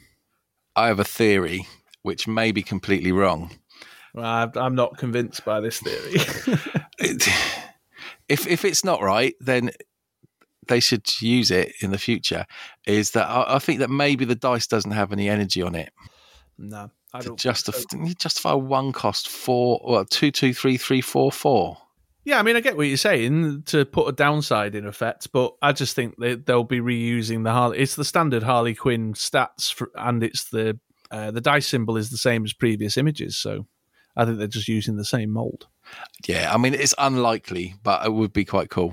Speaker 2: I have a theory which may be completely wrong.
Speaker 1: I'm not convinced by this theory.
Speaker 2: if if it's not right, then they should use it in the future. Is that I, I think that maybe the dice doesn't have any energy on it.
Speaker 1: No, I don't.
Speaker 2: Justify, so. justify one cost four, well, two, two, three, three, four, four.
Speaker 1: Yeah, I mean, I get what you're saying to put a downside in effect, but I just think that they'll be reusing the Harley. It's the standard Harley Quinn stats, for, and it's the uh, the dice symbol is the same as previous images. So I think they're just using the same mold.
Speaker 2: Yeah, I mean, it's unlikely, but it would be quite cool.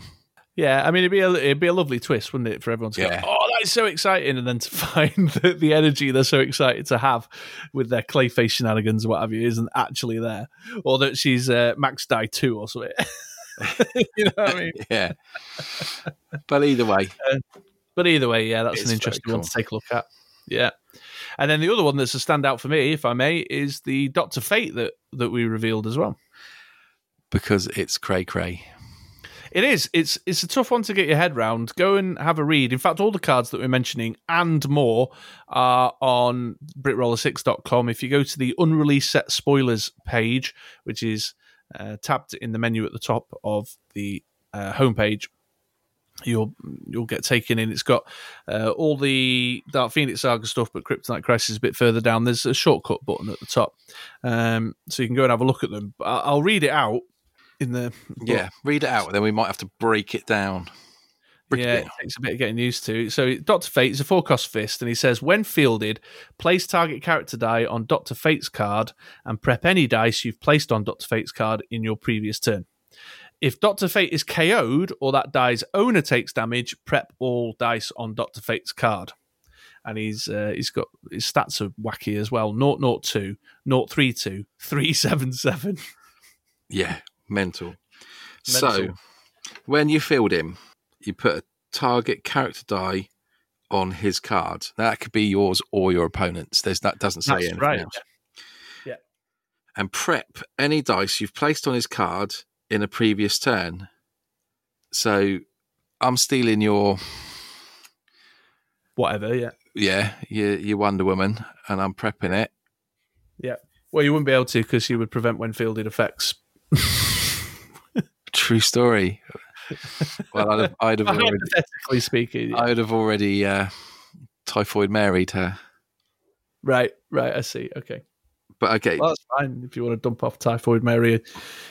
Speaker 1: Yeah, I mean, it'd be a it'd be a lovely twist, wouldn't it, for everyone to yeah. go, "Oh, that's so exciting," and then to find that the energy they're so excited to have with their clayface shenanigans or what have you isn't actually there, or that she's uh, max die two or something. you know what I mean?
Speaker 2: yeah. But either way, uh,
Speaker 1: but either way, yeah, that's an interesting cool. one to take a look at. Yeah. And then the other one that's a standout for me, if I may, is the Doctor Fate that that we revealed as well.
Speaker 2: Because it's cray cray.
Speaker 1: It is. It's it's a tough one to get your head round. Go and have a read. In fact, all the cards that we're mentioning and more are on BritRoller6.com. If you go to the unreleased set spoilers page, which is uh, in the menu at the top of the uh, homepage, you'll you'll get taken in. It's got uh, all the Dark Phoenix Saga stuff, but Kryptonite Crisis is a bit further down. There's a shortcut button at the top, um, so you can go and have a look at them. I'll read it out in the
Speaker 2: book. yeah, read it out. Then we might have to break it down.
Speaker 1: Break yeah, it, it takes a bit of getting used to. So Doctor Fate is a four cost fist, and he says when fielded, place target character die on Doctor Fate's card and prep any dice you've placed on Doctor Fate's card in your previous turn. If Doctor Fate is KO'd or that die's owner takes damage, prep all dice on Doctor Fate's card. And he's uh, he's got his stats are wacky as well. 002, 032, 377.
Speaker 2: Yeah, mental. mental. So when you field him, you put a target character die on his card. That could be yours or your opponent's. There's that doesn't say That's anything right. else.
Speaker 1: Yeah. yeah.
Speaker 2: And prep any dice you've placed on his card in a previous turn. So I'm stealing your
Speaker 1: whatever, yeah.
Speaker 2: Yeah, your, your Wonder Woman, and I'm prepping it.
Speaker 1: Yeah. Well, you wouldn't be able to because you would prevent when fielded effects.
Speaker 2: True story. Well, I'd have, I'd have
Speaker 1: already, hypothetically speaking,
Speaker 2: yeah. I would have already uh, typhoid married her.
Speaker 1: Right, right. I see. Okay.
Speaker 2: But okay,
Speaker 1: well, that's fine if you want to dump off Typhoid Mary.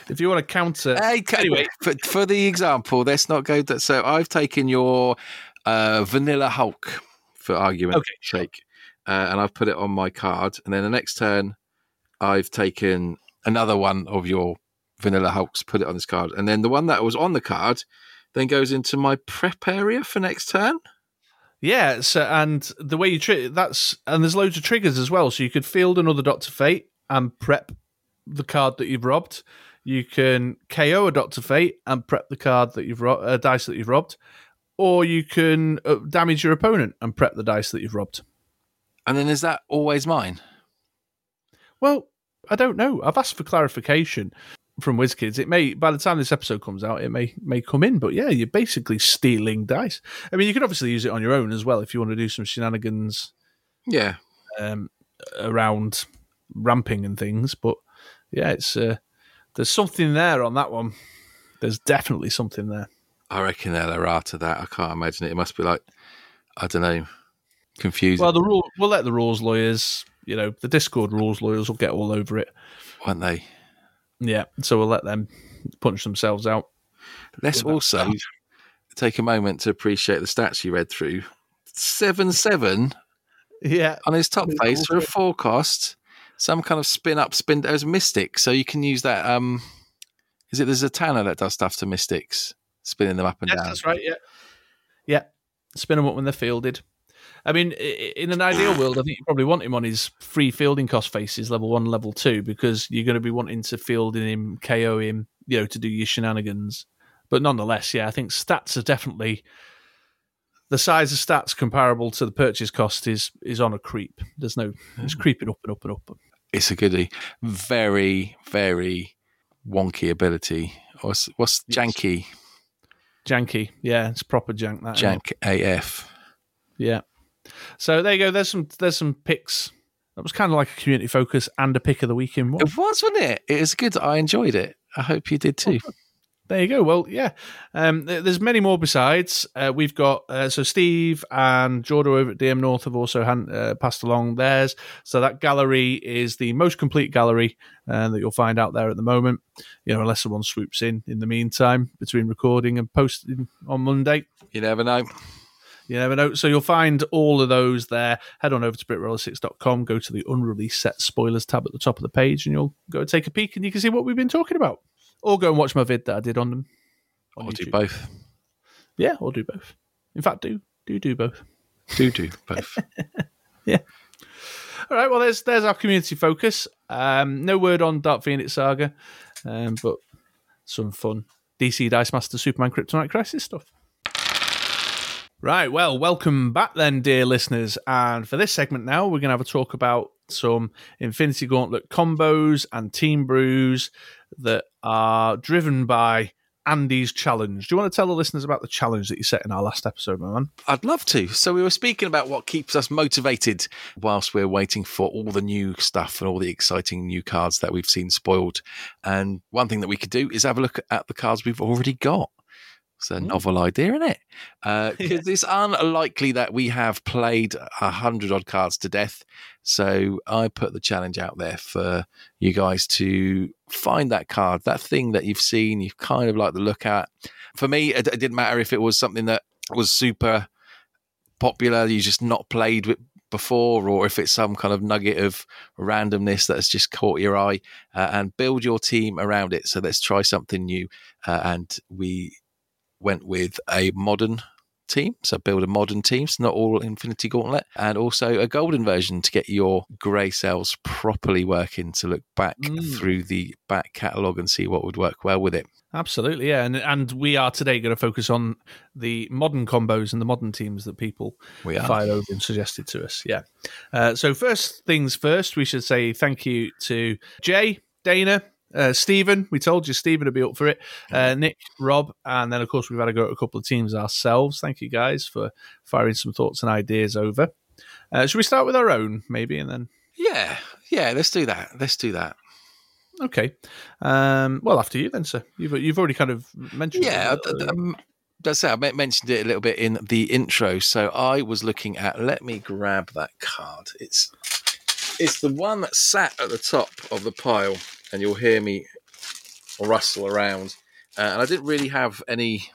Speaker 1: If you want to counter,
Speaker 2: hey, anyway, for, for the example, let's not go. That, so I've taken your uh, Vanilla Hulk for argument's okay. sake, uh, and I've put it on my card. And then the next turn, I've taken another one of your Vanilla Hulks, put it on this card, and then the one that was on the card then goes into my prep area for next turn.
Speaker 1: Yeah, so and the way you tri- that's and there's loads of triggers as well. So you could field another Doctor Fate and prep the card that you've robbed. You can KO a Doctor Fate and prep the card that you've ro- uh, dice that you've robbed, or you can uh, damage your opponent and prep the dice that you've robbed.
Speaker 2: And then is that always mine?
Speaker 1: Well, I don't know. I've asked for clarification from WizKids. It may by the time this episode comes out, it may may come in. But yeah, you're basically stealing dice. I mean, you can obviously use it on your own as well if you want to do some shenanigans
Speaker 2: Yeah.
Speaker 1: um, around ramping and things. But yeah, it's uh, there's something there on that one. There's definitely something there.
Speaker 2: I reckon there are errata that. I can't imagine it. It must be like, I don't know, confusing,
Speaker 1: Well, the rule we'll let the rules lawyers, you know, the Discord rules lawyers will get all over it.
Speaker 2: won't they?
Speaker 1: Yeah, so we'll let them punch themselves out.
Speaker 2: Let's also take a moment to appreciate the stats you read through. 7 7
Speaker 1: Yeah,
Speaker 2: on his top face for a forecast. Some kind of spin up, spin as Mystic. So you can use that. Um, Is it the Zatanna that does stuff to Mystics, spinning them up and
Speaker 1: yes,
Speaker 2: down?
Speaker 1: that's right. Yeah, yeah, spin them up when they're fielded. I mean, in an ideal world, I think you probably want him on his free fielding cost faces, level one, level two, because you're going to be wanting to field in him, KO him, you know, to do your shenanigans. But nonetheless, yeah, I think stats are definitely the size of stats comparable to the purchase cost is is on a creep. There's no, it's hmm. creeping up and up and up.
Speaker 2: It's a goodie. Very, very wonky ability. What's, what's janky?
Speaker 1: Janky, yeah, it's proper jank. That?
Speaker 2: Jank AF.
Speaker 1: Yeah. So there you go. There's some there's some picks. That was kind of like a community focus and a pick of the week in one.
Speaker 2: It was, wasn't it? It was good. I enjoyed it. I hope you did too.
Speaker 1: There you go. Well, yeah. Um, there's many more besides. Uh, we've got uh, so Steve and Jordan over at DM North have also hand, uh, passed along theirs. So that gallery is the most complete gallery uh, that you'll find out there at the moment. You know, unless someone swoops in in the meantime between recording and posting on Monday.
Speaker 2: You never know.
Speaker 1: You never know. So you'll find all of those there. Head on over to BritRoller6.com, go to the unreleased set spoilers tab at the top of the page, and you'll go take a peek and you can see what we've been talking about. Or go and watch my vid that I did on them. on
Speaker 2: Or do both.
Speaker 1: Yeah, or do both. In fact, do do do both.
Speaker 2: Do do both. Yeah.
Speaker 1: All right. Well, there's there's our community focus. Um, no word on Dark Phoenix Saga, um, but some fun DC Dice Master Superman Kryptonite Crisis stuff. Right. Well, welcome back then, dear listeners. And for this segment now, we're going to have a talk about some Infinity Gauntlet combos and team brews that are driven by Andy's challenge. Do you want to tell the listeners about the challenge that you set in our last episode, my man?
Speaker 2: I'd love to. So we were speaking about what keeps us motivated whilst we're waiting for all the new stuff and all the exciting new cards that we've seen spoiled. And one thing that we could do is have a look at the cards we've already got. It's a novel idea, isn't it? Because it's unlikely that we have played a hundred odd cards to death. So I put the challenge out there for you guys to find that card, that thing that you've seen, you've kind of like the look at. For me, it, it didn't matter if it was something that was super popular, you just not played with before, or if it's some kind of nugget of randomness that has just caught your eye, uh, and build your team around it. So let's try something new. Uh, and we went with a modern team. So build a modern team, so not all Infinity Gauntlet, and also a golden version to get your grey cells properly working to look back
Speaker 1: Mm.
Speaker 2: through the back catalogue and see what would work well with it.
Speaker 1: Absolutely, yeah, and and we are today going to focus on the modern combos and the modern teams that people
Speaker 2: We are.
Speaker 1: fired over and suggested to us. Yeah. Uh, so first things first, we should say thank you to Jay, Dana, uh, Stephen. We told you Stephen would be up for it. Uh, Nick, Rob, and then of course we've had to go to a couple of teams ourselves. Thank you guys for firing some thoughts and ideas over. Uh, should we start with our own, maybe, and then
Speaker 2: Yeah, yeah, let's do that. Let's do that.
Speaker 1: okay. Um, well, after you then, sir. You've you've already kind of mentioned.
Speaker 2: Yeah,
Speaker 1: little
Speaker 2: th- th- um, that's it. I mentioned it a little bit in the intro. So I was looking at. Let me grab that card. It's it's the one that sat at the top of the pile, and you'll hear me rustle around. Uh, and I didn't really have any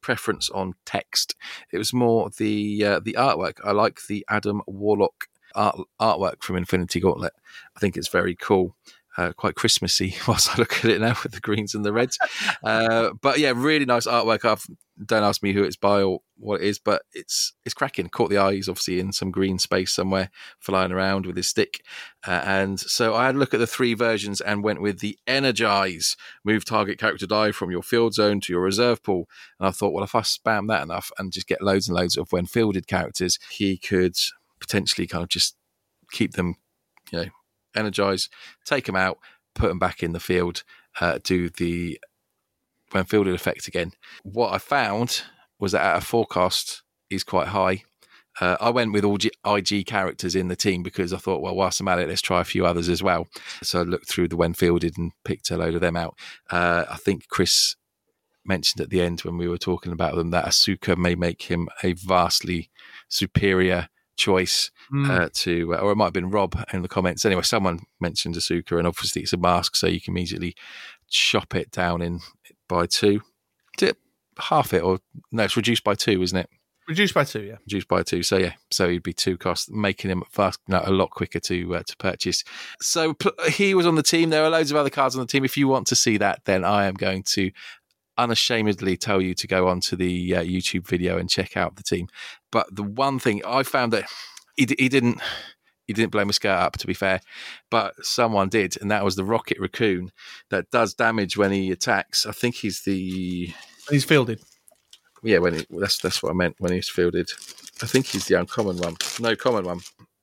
Speaker 2: preference on text. It was more the uh, the artwork. I like the Adam Warlock art, artwork from Infinity Gauntlet. I think it's very cool. Uh, quite Christmassy whilst I look at it now with the greens and the reds. Uh, but yeah, really nice artwork. I've, don't ask me who it's by or what it is, but it's it's cracking. Caught the eye. He's obviously in some green space somewhere, flying around with his stick. Uh, and so I had a look at the three versions and went with the Energize. Move target character die from your field zone to your reserve pool. And I thought, well, if I spam that enough and just get loads and loads of when fielded characters, he could potentially kind of just keep them, you know, energize, take them out, put them back in the field, uh, do the when fielded effect again. What I found was that our forecast is quite high. Uh, I went with all G- IG characters in the team because I thought, well, whilst I'm at it, let's try a few others as well. So I looked through the when fielded and picked a load of them out. Uh, I think Chris mentioned at the end when we were talking about them that Asuka may make him a vastly superior choice
Speaker 1: Mm.
Speaker 2: uh, to, or it might have been Rob in the comments. Anyway, someone mentioned Asuka, and obviously it's a mask, so you can immediately chop it down in by two. Is it half it, or no? It's reduced by two, isn't it?
Speaker 1: Reduced by two, yeah.
Speaker 2: Reduced by two, so yeah, so he'd be two costs, making him fast, no, a lot quicker to uh, to purchase. So pl- he was on the team. There are loads of other cards on the team. If you want to see that, then I am going to unashamedly tell you to go onto the uh, YouTube video and check out the team. But the one thing I found that he, he didn't he didn't blow my skirt up to be fair, but someone did, and that was the rocket raccoon that does damage when he attacks. I think he's the
Speaker 1: He's fielded.
Speaker 2: yeah when he, that's that's what I meant when he's fielded. I think he's the uncommon one. No common one.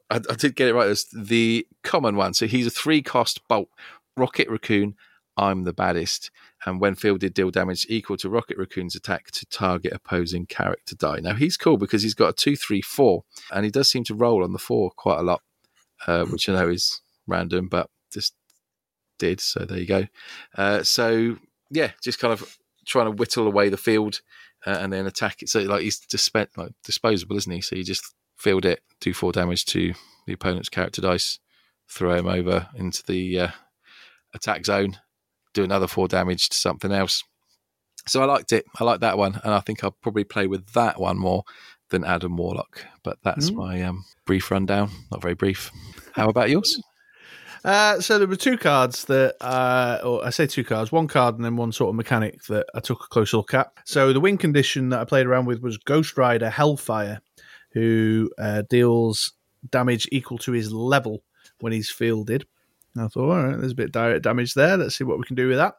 Speaker 2: I, I did get it right. It's the common one. So he's a three cost bolt rocket raccoon. I'm the baddest, and when fielded, deal damage equal to Rocket Raccoon's attack to target opposing character die. Now he's cool because he's got a two, three, four, and he does seem to roll on the four quite a lot, uh, which I know is random, but just did. So there you go. Uh, so yeah, just kind of trying to whittle away the field uh, and then attack it. So like he's disp- like disposable, isn't he? So you just field it, do four damage to the opponent's character dice, throw him over into the uh, attack zone, do another four damage to something else. So I liked it. I like that one, and I think I'll probably play with that one more than Adam Warlock. But that's
Speaker 1: Mm.
Speaker 2: my um, brief rundown. Not very brief. How about yours?
Speaker 1: Uh, so there were two cards that, uh, or I say two cards, one card and then one sort of mechanic that I took a close look at. So the win condition that I played around with was Ghost Rider Hellfire, who uh, deals damage equal to his level when he's fielded. I thought, all right, there's a bit of direct damage there. Let's see what we can do with that.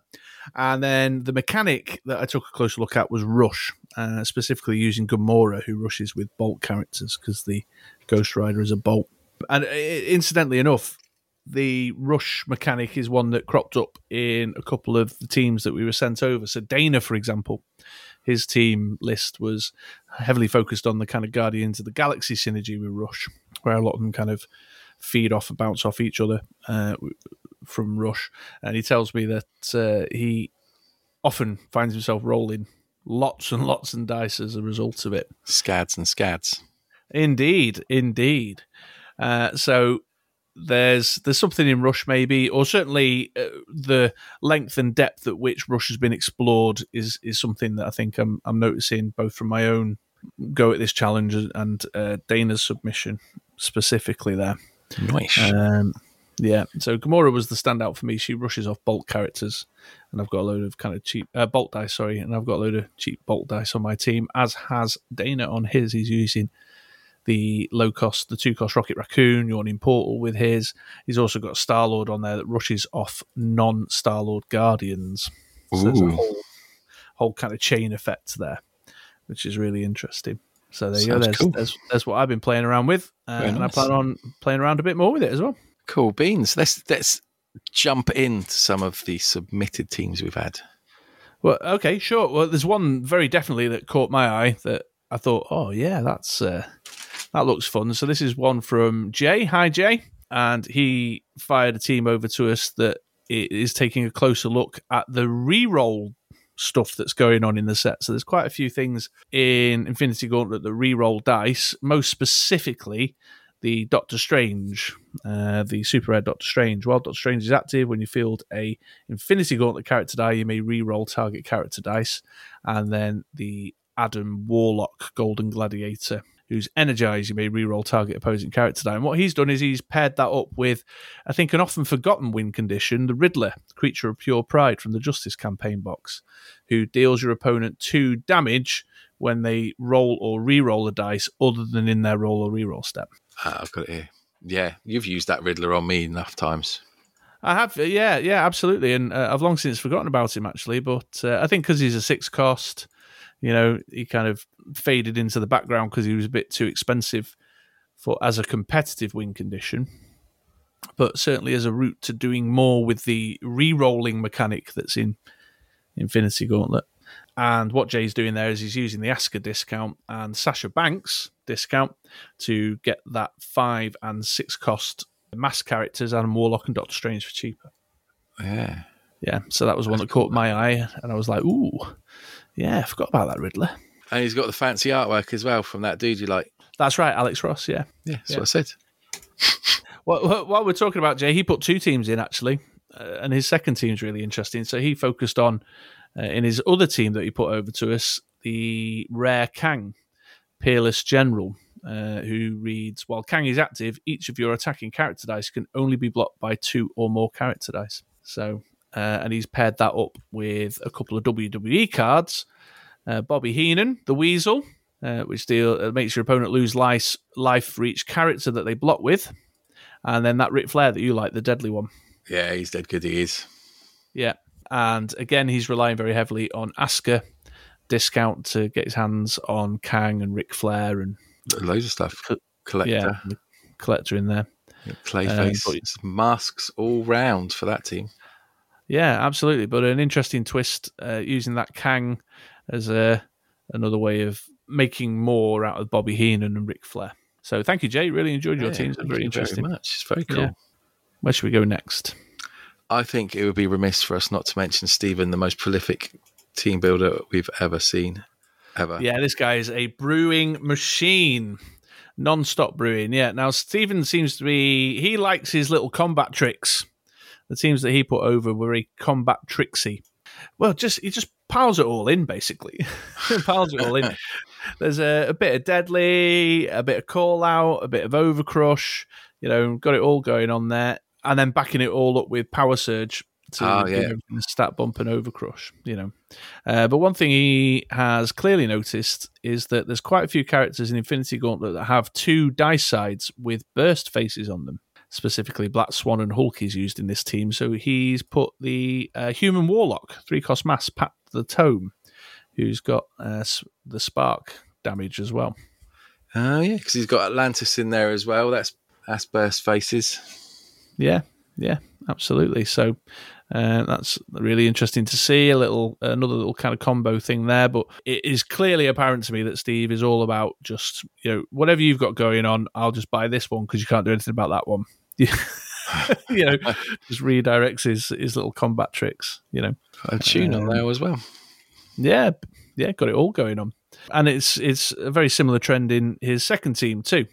Speaker 1: And then the mechanic that I took a closer look at was Rush, uh, specifically using Gamora, who rushes with Bolt characters because the Ghost Rider is a Bolt. And uh, incidentally enough, the rush mechanic is one that cropped up in a couple of the teams that we were sent over. So Dana, for example, his team list was heavily focused on the kind of Guardians of the Galaxy synergy with Rush, where a lot of them kind of feed off and bounce off each other uh, from Rush. And he tells me that uh, he often finds himself rolling lots and lots and dice as a result of it.
Speaker 2: Scads and scads.
Speaker 1: Indeed, indeed. Uh, so there's there's something in Rush maybe, or certainly uh, the length and depth at which Rush has been explored is is something that I think I'm I'm noticing both from my own go at this challenge and uh, Dana's submission specifically there.
Speaker 2: Nice.
Speaker 1: Um, yeah, so Gamora was the standout for me. She rushes off bolt characters, and I've got a load of kind of cheap uh, bolt dice. Sorry, and I've got a load of cheap bolt dice on my team. As has Dana on his. He's using the low cost, the two cost Rocket Raccoon, Yawning Portal with his. He's also got Star Lord on there that rushes off non Star Lord Guardians. So there's a
Speaker 2: Ooh.
Speaker 1: whole, whole kind of chain effect there, which is really interesting. So there you go. That's,
Speaker 2: cool.
Speaker 1: there's, there's what I've been playing around with, uh, and I plan on playing around a bit more with it as well.
Speaker 2: Cool beans. Let's let's jump into some of the submitted teams we've had.
Speaker 1: Well, okay, sure. Well, there's one very definitely that caught my eye that I thought, oh yeah, that's uh, that looks fun. So this is one from Jay. Hi, Jay, and he fired a team over to us that is taking a closer look at the re-roll stuff that's going on in the set. So there's quite a few things in Infinity Gauntlet that re-roll dice. Most specifically, the Doctor Strange, uh, the super rare Doctor Strange. While Doctor Strange is active, when you field a Infinity Gauntlet character die, you may re-roll target character dice, and then the Adam Warlock Golden Gladiator who's energized, you may reroll target opposing character die. And what he's done is he's paired that up with, I think, an often forgotten win condition, the Riddler, creature of pure pride from the Justice campaign box, who deals your opponent two damage when they roll or re-roll a dice other than in their roll or re-roll step.
Speaker 2: Ah, I've got it here. Yeah, you've used that Riddler on me enough times.
Speaker 1: I have, yeah, yeah, absolutely, and uh, I've long since forgotten about him actually. But uh, I think because he's a six cost, you know, he kind of faded into the background because he was a bit too expensive for as a competitive win condition. But certainly as a route to doing more with the re-rolling mechanic that's in Infinity Gauntlet. And what Jay's doing there is he's using the Asuka discount and Sasha Banks discount to get that five and six cost mask characters, Adam Warlock and Doctor Strange for cheaper.
Speaker 2: Yeah.
Speaker 1: Yeah, so that was one that caught my eye, and I was like, "Ooh, yeah, I forgot about that Riddler."
Speaker 2: And he's got the fancy artwork as well from that dude you like.
Speaker 1: That's right, Alex Ross. Yeah.
Speaker 2: Yeah, that's
Speaker 1: Yeah.
Speaker 2: what I said.
Speaker 1: Well, while we're talking about Jay, he put two teams in actually, uh, and his second team's really interesting. So he focused on uh, in his other team that he put over to us the rare Kang, Peerless General, uh, who reads: While Kang is active, each of your attacking character dice can only be blocked by two or more character dice. So, uh, and he's paired that up with a couple of WWE cards. Uh, Bobby Heenan, the Weasel, uh, which deal uh, makes your opponent lose life life for each character that they block with, and then that Ric Flair that you like, the deadly one.
Speaker 2: Yeah, he's dead good. He is.
Speaker 1: Yeah, and again, he's relying very heavily on Asuka discount to get his hands on Kang and Ric Flair and
Speaker 2: Loads of stuff.
Speaker 1: Co-
Speaker 2: Collector,
Speaker 1: yeah, collector in there.
Speaker 2: Clayface,
Speaker 1: Um,
Speaker 2: masks all round for that team.
Speaker 1: Yeah, absolutely. But an interesting twist uh, using that Kang as a another way of making more out of Bobby Heenan and Ric Flair. So thank you, Jay. Really enjoyed your
Speaker 2: Yeah,
Speaker 1: teams.
Speaker 2: thank
Speaker 1: Very
Speaker 2: you
Speaker 1: interesting.
Speaker 2: much. It's very cool.
Speaker 1: Yeah. Where should we go next?
Speaker 2: I think it would be remiss for us not to mention Stephen, the most prolific team builder we've ever seen, ever.
Speaker 1: Yeah, this guy is a brewing machine. Non-stop brewing. Yeah. Now Stephen seems to be he likes his little combat tricks. The teams that he put over were very combat tricksy. Well, just he just piles it all in basically. piles it all in. There's a, a bit of deadly, a bit of call out, a bit of overcrush. You know, got it all going on there, and then backing it all up with power surge to
Speaker 2: Oh,
Speaker 1: give
Speaker 2: yeah.
Speaker 1: a stat bump and overcrush. You know, uh, but one thing he has clearly noticed is that there's quite a few characters in Infinity Gauntlet that have two dice sides with burst faces on them. Specifically, Black Swan and Hulk is used in this team. So he's put the uh, Human Warlock, three cost mask, Pat the Tome, who's got uh, the spark damage as well.
Speaker 2: Oh, yeah, because he's got Atlantis in there as well. That's that's burst faces.
Speaker 1: Yeah, yeah, absolutely. So uh, that's really interesting to see a little another little kind of combo thing there. But it is clearly apparent to me that Steve is all about just you know whatever you've got going on, I'll just buy this one because you can't do anything about that one. you know, just redirects his his little combat tricks. You know,
Speaker 2: A tune on
Speaker 1: Um,
Speaker 2: there as well.
Speaker 1: yeah, yeah, got it all going on, and it's it's a very similar trend in his second team too.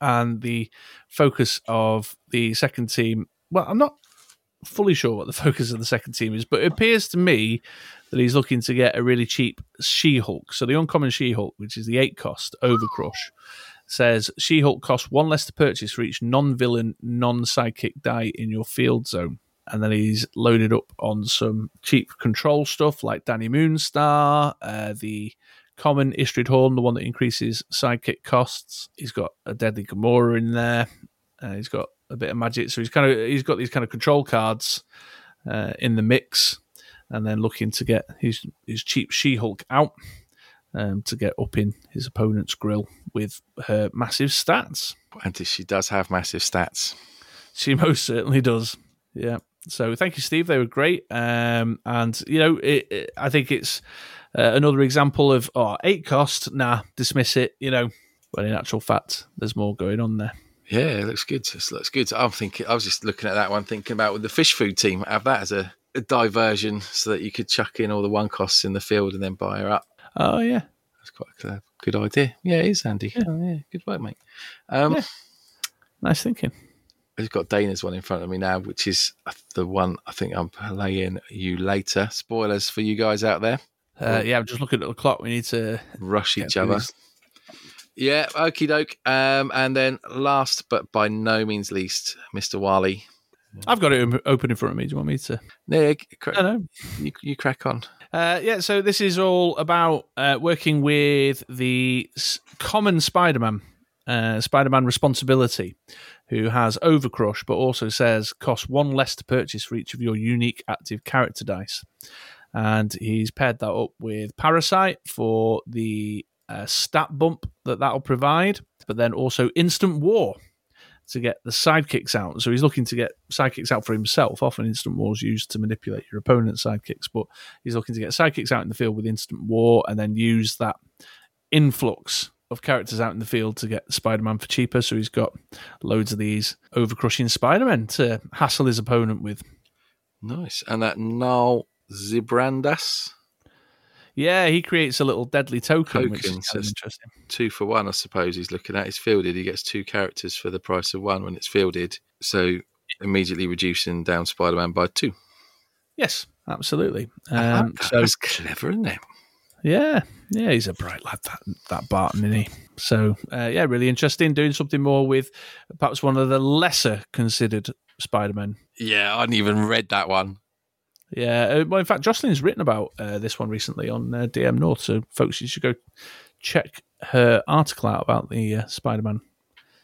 Speaker 1: And the focus of the second team, well, I'm not fully sure what the focus of the second team is, but it appears to me that he's looking to get a really cheap She-Hulk. So the uncommon She-Hulk, which is the eight cost Overcrush, says She-Hulk costs one less to purchase for each non-villain, non-psychic die in your field zone. And then he's loaded up on some cheap control stuff like Dani Moonstar, uh, the common Istrid Horn, the one that increases sidekick costs. He's got a Deadly Gamora in there. Uh, he's got a bit of magic, so he's kind of he's got these kind of control cards uh, in the mix, and then looking to get his his cheap She Hulk out um, to get up in his opponent's grill with her massive stats.
Speaker 2: And she does have massive stats.
Speaker 1: She most certainly does. Yeah. So thank you, Steve. They were great. Um, and you know, it, it, I think it's uh, another example of oh, eight cost. Nah, dismiss it. You know, But in actual fact, there's more going on there.
Speaker 2: Yeah, it looks good. It looks good. I'm thinking. I was just looking at that one, thinking about with the fish food team. Have that as a, a diversion, so that you could chuck in all the one costs in the field and then buy her up.
Speaker 1: Oh yeah,
Speaker 2: That's quite a good idea. Yeah, it is, Andy. Yeah, yeah good work, mate. Um,
Speaker 1: Yeah. nice thinking.
Speaker 2: I've got Dana's one in front of me now, which is the one I think I'm playing you later. Spoilers for you guys out there.
Speaker 1: Uh, yeah, I'm just looking at the clock. We need to
Speaker 2: Rush each other. Yeah, okie doke. Um, and then last but by no means least, Mr. Wally.
Speaker 1: I've got it open in front of me. Do you want me to?
Speaker 2: No,
Speaker 1: No, no.
Speaker 2: you, you crack on.
Speaker 1: Uh, yeah, so this is all about uh, working with the common Spider-Man, uh, Spider-Man responsibility, who has Overcrush, but also says costs one less to purchase for each of your unique active character dice. And he's paired that up with Parasite for the uh, stat bump that that'll provide, but then also Instant War to get the sidekicks out. So he's looking to get sidekicks out for himself. Often Instant War is used to manipulate your opponent's sidekicks, but he's looking to get sidekicks out in the field with Instant War and then use that influx of characters out in the field to get Spider Man for cheaper. So he's got loads of these overcrushing Spider Men to hassle his opponent with.
Speaker 2: Nice. And that Null Zibrandas,
Speaker 1: Yeah, he creates a little deadly token, which
Speaker 2: Token,
Speaker 1: is
Speaker 2: so
Speaker 1: kind of interesting.
Speaker 2: two for one, I suppose. He's looking at. He's fielded. He gets two characters for the price of one when it's fielded. So immediately reducing down Spider Man by two.
Speaker 1: Yes, absolutely. Um,
Speaker 2: like that.
Speaker 1: so
Speaker 2: That's clever, isn't it?
Speaker 1: Yeah, yeah, he's a bright lad, that that Barton, isn't he? So, uh, yeah, really interesting. Doing something more with perhaps one of the lesser considered Spider-Man.
Speaker 2: Yeah, I hadn't even read that one.
Speaker 1: Yeah, uh, well, in fact, Jocelyn's written about uh, this one recently on uh, DM North, so folks, you should go check her article out about the uh, Spider-Man.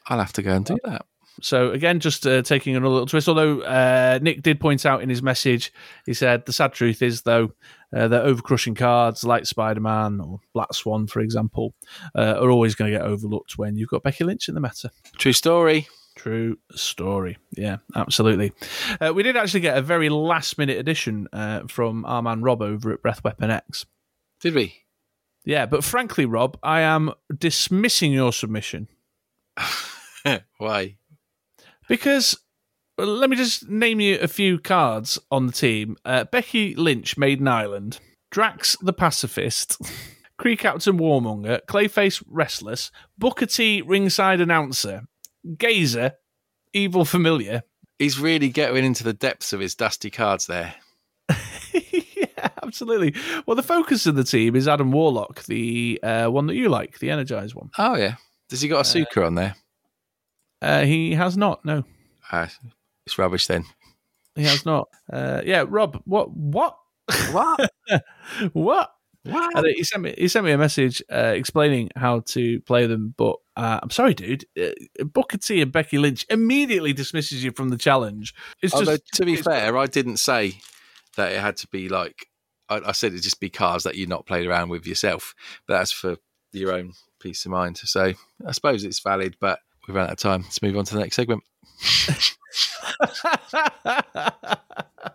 Speaker 2: I'll have to go and do that.
Speaker 1: So again, just uh, taking another little twist. Although uh, Nick did point out in his message, he said the sad truth is though uh, that overcrushing cards like Spider Man or Black Swan, for example, uh, are always going to get overlooked when you've got Becky Lynch in the matter.
Speaker 2: True story.
Speaker 1: True story. Yeah, absolutely. Uh, we did actually get a very last minute addition uh, from our man Rob over at Breath Weapon X.
Speaker 2: Did we?
Speaker 1: Yeah, but frankly, Rob, I am dismissing your submission.
Speaker 2: Why?
Speaker 1: Because well, let me just name you a few cards on the team. Uh, Becky Lynch, Maiden Island. Drax the Pacifist. Kree Captain Warmonger. Clayface Restless. Booker T Ringside Announcer. Gazer. Evil Familiar.
Speaker 2: He's really getting into the depths of his dusty cards there.
Speaker 1: yeah, absolutely. Well, the focus of the team is Adam Warlock, the uh, one that you like, the Energized one.
Speaker 2: Oh yeah. Does he got Asuka on there?
Speaker 1: Uh, he has not, no.
Speaker 2: Ah, it's rubbish then.
Speaker 1: He has not. Uh, yeah, Rob, what? What?
Speaker 2: What?
Speaker 1: what?
Speaker 2: What?
Speaker 1: And he sent me he sent me a message uh, explaining how to play them, but uh, I'm sorry, dude. Uh, Booker T and Becky Lynch immediately dismisses you from the challenge. It's
Speaker 2: Although
Speaker 1: just
Speaker 2: to be fair, I didn't say that it had to be like. I, I said it'd just be cars that you'd not played around with yourself, but that's for your own peace of mind. So I suppose it's valid, but we've run out of time. Let's move on to the next segment.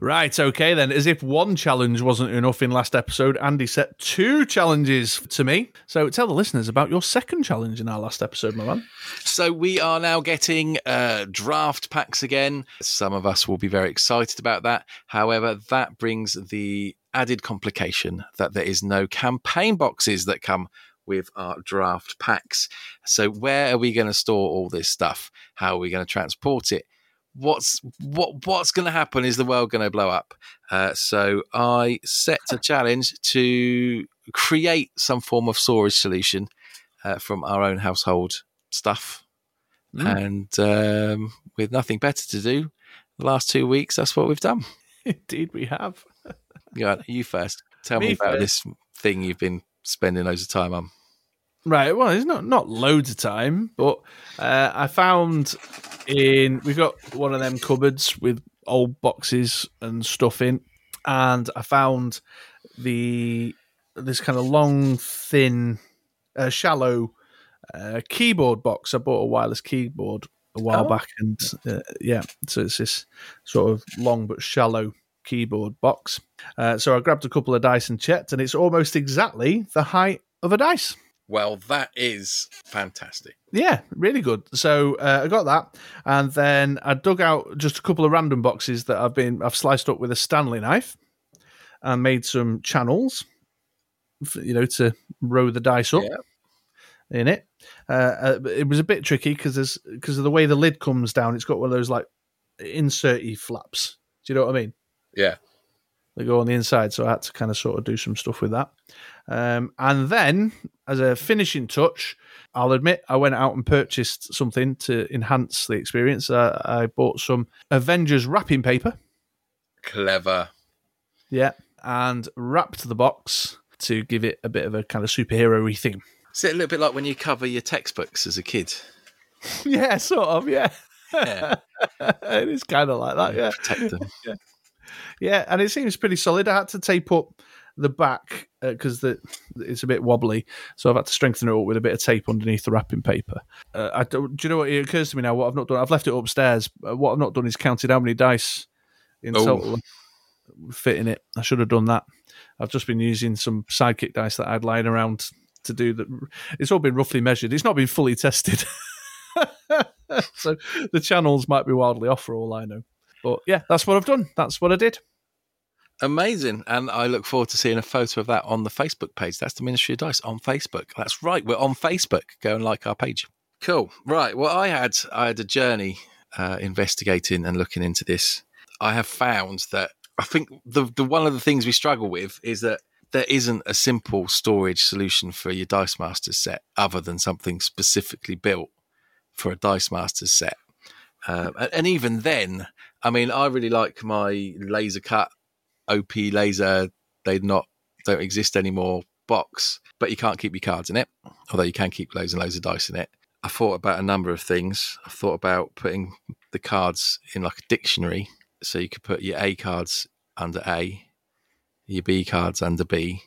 Speaker 1: Right, okay then. As if one challenge wasn't enough in last episode, Andy set two challenges to me. So tell the listeners about your second challenge in our last episode, my man.
Speaker 2: So we are now getting uh, draft packs again. Some of us will be very excited about that. However, that brings the added complication that there is no campaign boxes that come with our draft packs. So where are we going to store all this stuff? How are we going to transport it? What's what what's going to happen? Is the world going to blow up? Uh, so I set a challenge to create some form of storage solution uh, from our own household stuff and um, with nothing better to do, the last two weeks, that's what we've done.
Speaker 1: Indeed, we have.
Speaker 2: Yeah, you first. Tell me,
Speaker 1: Me
Speaker 2: about
Speaker 1: first.
Speaker 2: this thing you've been spending loads of time on.
Speaker 1: Right. Well, it's not not loads of time, but uh, I found in we've got one of them cupboards with old boxes and stuff in, and I found the this kind of long, thin, uh, shallow uh, keyboard box. I bought a wireless keyboard a while
Speaker 2: Oh.
Speaker 1: back, and uh, yeah, so it's this sort of long but shallow keyboard box. Uh, so I grabbed a couple of dice and checked, and it's almost exactly the height of a dice.
Speaker 2: Well, that is fantastic.
Speaker 1: Yeah, really good. So uh, I got that, and then I dug out just a couple of random boxes that I've been I've sliced up with a Stanley knife, and made some channels, f- you know, to row the dice up
Speaker 2: Yeah.
Speaker 1: in it. Uh, uh, it was a bit tricky because there's because of the way the lid comes down. It's got one of those like inserty flaps. Do you know what I mean?
Speaker 2: Yeah.
Speaker 1: That go on the inside. So I had to kind of sort of do some stuff with that. Um, and then, as a finishing touch, I'll admit I went out and purchased something to enhance the experience. Uh, I bought some Avengers wrapping paper.
Speaker 2: Clever.
Speaker 1: Yeah, and wrapped the box to give it a bit of a kind of superhero-y theme.
Speaker 2: Is it a little bit like when you cover your textbooks as a kid?
Speaker 1: yeah, sort of. Yeah,
Speaker 2: Yeah.
Speaker 1: it is kind of like that. Yeah,
Speaker 2: Protect them.
Speaker 1: yeah, and it seems pretty solid. I had to tape up the back because the it's a bit wobbly, so I've had to strengthen it up with a bit of tape underneath the wrapping paper. Uh, I don't, do you know what it occurs to me now? What I've not done, I've left it upstairs. Uh, What I've not done is counted how many dice in
Speaker 2: Oh.
Speaker 1: total fit in it. I should have done that. I've just been using some sidekick dice that I'd lying around to do that. It's all been roughly measured. It's not been fully tested. so the channels might be wildly off for all I know. But yeah, that's what I've done. That's what I did.
Speaker 2: Amazing. And I look forward to seeing a photo of that on the Facebook page. That's the Ministry of Dice on Facebook. That's right. We're on Facebook. Go and like our page. Cool. Right. Well, I had I had a journey uh, investigating and looking into this. I have found that I think the the one of the things we struggle with is that there isn't a simple storage solution for your Dice Masters set other than something specifically built for a Dice Masters set. And, and even then, I mean, I really like my laser cut OP laser. They not don't exist anymore. Box, but you can't keep your cards in it. Although you can keep loads and loads of dice in it. I thought about a number of things. I thought about putting the cards in like a dictionary, so you could put your A cards under A, your B cards under B.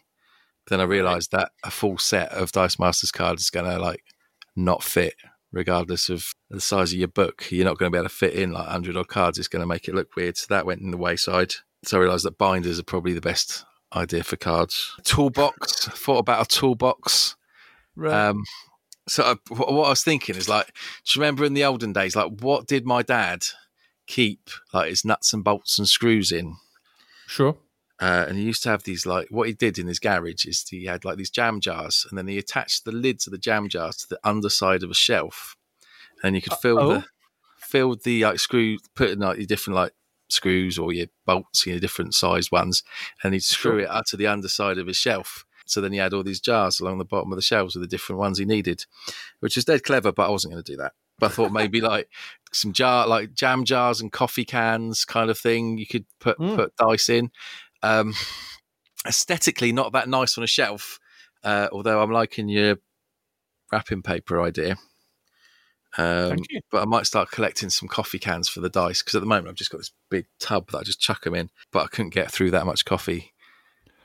Speaker 2: Then I realised that a full set of Dice Masters cards is going to like not fit, regardless of the size of your book. You're not going to be able to fit in like 100 odd cards. It's going to make it look weird. So that went in the wayside. So I realised that binders are probably the best idea for cards. Toolbox. Thought about a toolbox.
Speaker 1: Right.
Speaker 2: Um, so I, what I was thinking is like, do you remember in the olden days, like what did my dad keep like his nuts and bolts and screws in?
Speaker 1: sure.
Speaker 2: Uh, and he used to have these like what he did in his garage is he had like these jam jars, and then he attached the lids of the jam jars to the underside of a shelf, and you could fill
Speaker 1: Uh-oh.
Speaker 2: the fill the like screw, put in like your different like screws or your bolts, your different sized ones, and he'd screw
Speaker 1: Sure.
Speaker 2: it up to the underside of his shelf. So then he had all these jars along the bottom of the shelves with the different ones he needed, which is dead clever. But I wasn't going to do that. But I thought maybe like some jar, like jam jars and coffee cans, kind of thing. You could put
Speaker 1: Mm.
Speaker 2: put dice in. Um, aesthetically, not that nice on a shelf. Uh, although I'm liking your wrapping paper idea. Um,
Speaker 1: Thank you.
Speaker 2: but I might start collecting some coffee cans for the dice because at the moment I've just got this big tub that I just chuck them in, but I couldn't get through that much coffee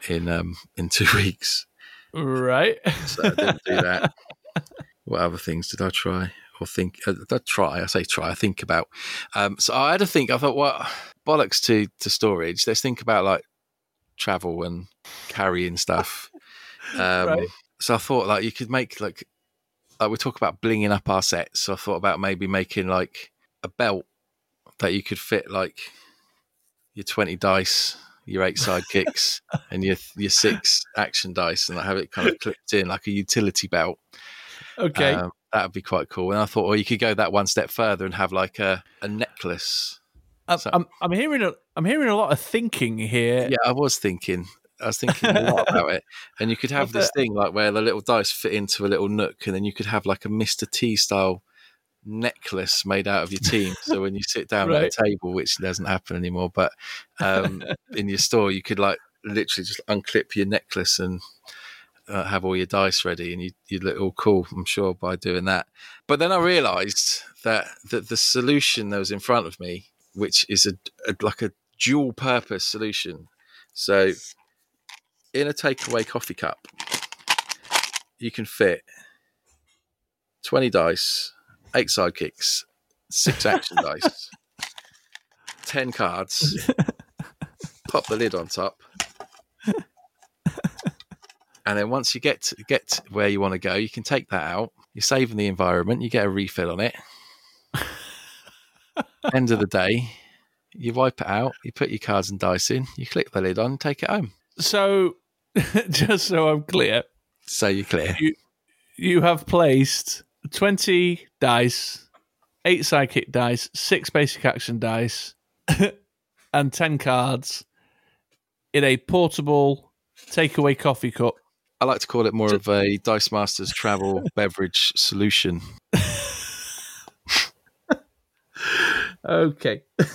Speaker 2: in um, in two weeks,
Speaker 1: Right.
Speaker 2: so I didn't do that. what other things did I try or think? Uh, I try? I say try. I think about. Um, so I had to think. I thought, well, bollocks to to storage. Let's think about like travel and carrying stuff. Um,
Speaker 1: Right.
Speaker 2: So I thought like you could make like like we talk about blinging up our sets. So I thought about maybe making like a belt that you could fit like your twenty dice, your eight side kicks, and your your six action dice, and like have it kind of clipped in like a utility belt.
Speaker 1: Okay.
Speaker 2: Um, that would be quite cool. And I thought, well, you could go that one step further and have like a, a necklace.
Speaker 1: I'm,
Speaker 2: so-
Speaker 1: I'm, I'm hearing a, I'm hearing a lot of thinking here.
Speaker 2: Yeah, I was thinking. I was thinking a lot about it. And you could have this thing like where the little dice fit into a little nook, and then you could have like a Mr. T style necklace made out of your team. So when you sit down
Speaker 1: Right.
Speaker 2: at a table, which doesn't happen anymore, but um, in your store, you could like literally just unclip your necklace and uh, have all your dice ready, and you, you'd look all cool, I'm sure, by doing that. But then I realised that that the solution that was in front of me, which is a, a like a dual purpose solution. So in a takeaway coffee cup, you can fit 20 dice, eight sidekicks, six action dice, 10 cards, pop the lid on top. And then once you get to, get where you want to go, you can take that out. You're saving the environment. You get a refill on it. End of the day, you wipe it out. You put your cards and dice in. You click the lid on, take it home.
Speaker 1: So, just so I'm clear,
Speaker 2: So you're clear.
Speaker 1: you have placed 20 dice, eight sidekick dice, six basic action dice, and 10 cards in a portable takeaway coffee cup.
Speaker 2: I like to call it more of a Dice Masters travel beverage solution.
Speaker 1: Okay.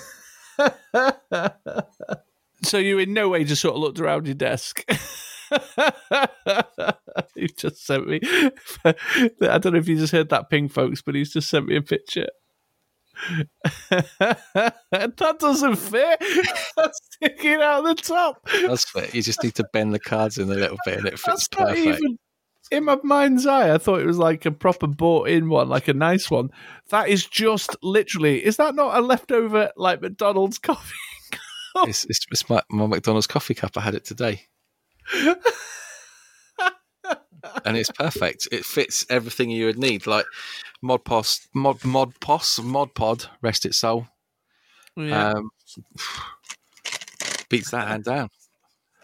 Speaker 1: so you in no way just sort of looked around your desk. you just sent me. I don't know if you just heard that ping, folks, but he's just sent me a picture. that doesn't fit. That's sticking out the top.
Speaker 2: That's fit. You just need to bend the cards in a little bit and it fits
Speaker 1: That's not
Speaker 2: perfect.
Speaker 1: even in my mind's eye. I thought it was like a proper bought in one, like a nice one. That is just literally. Is that not a leftover like McDonald's coffee?
Speaker 2: It's, it's, it's my, my McDonald's coffee cup. I had it today. and it's perfect. It fits everything you would need. Like Mod Pos, Mod Mod Pos, Mod Pod, rest its soul.
Speaker 1: Yeah.
Speaker 2: Um, beats that hand down.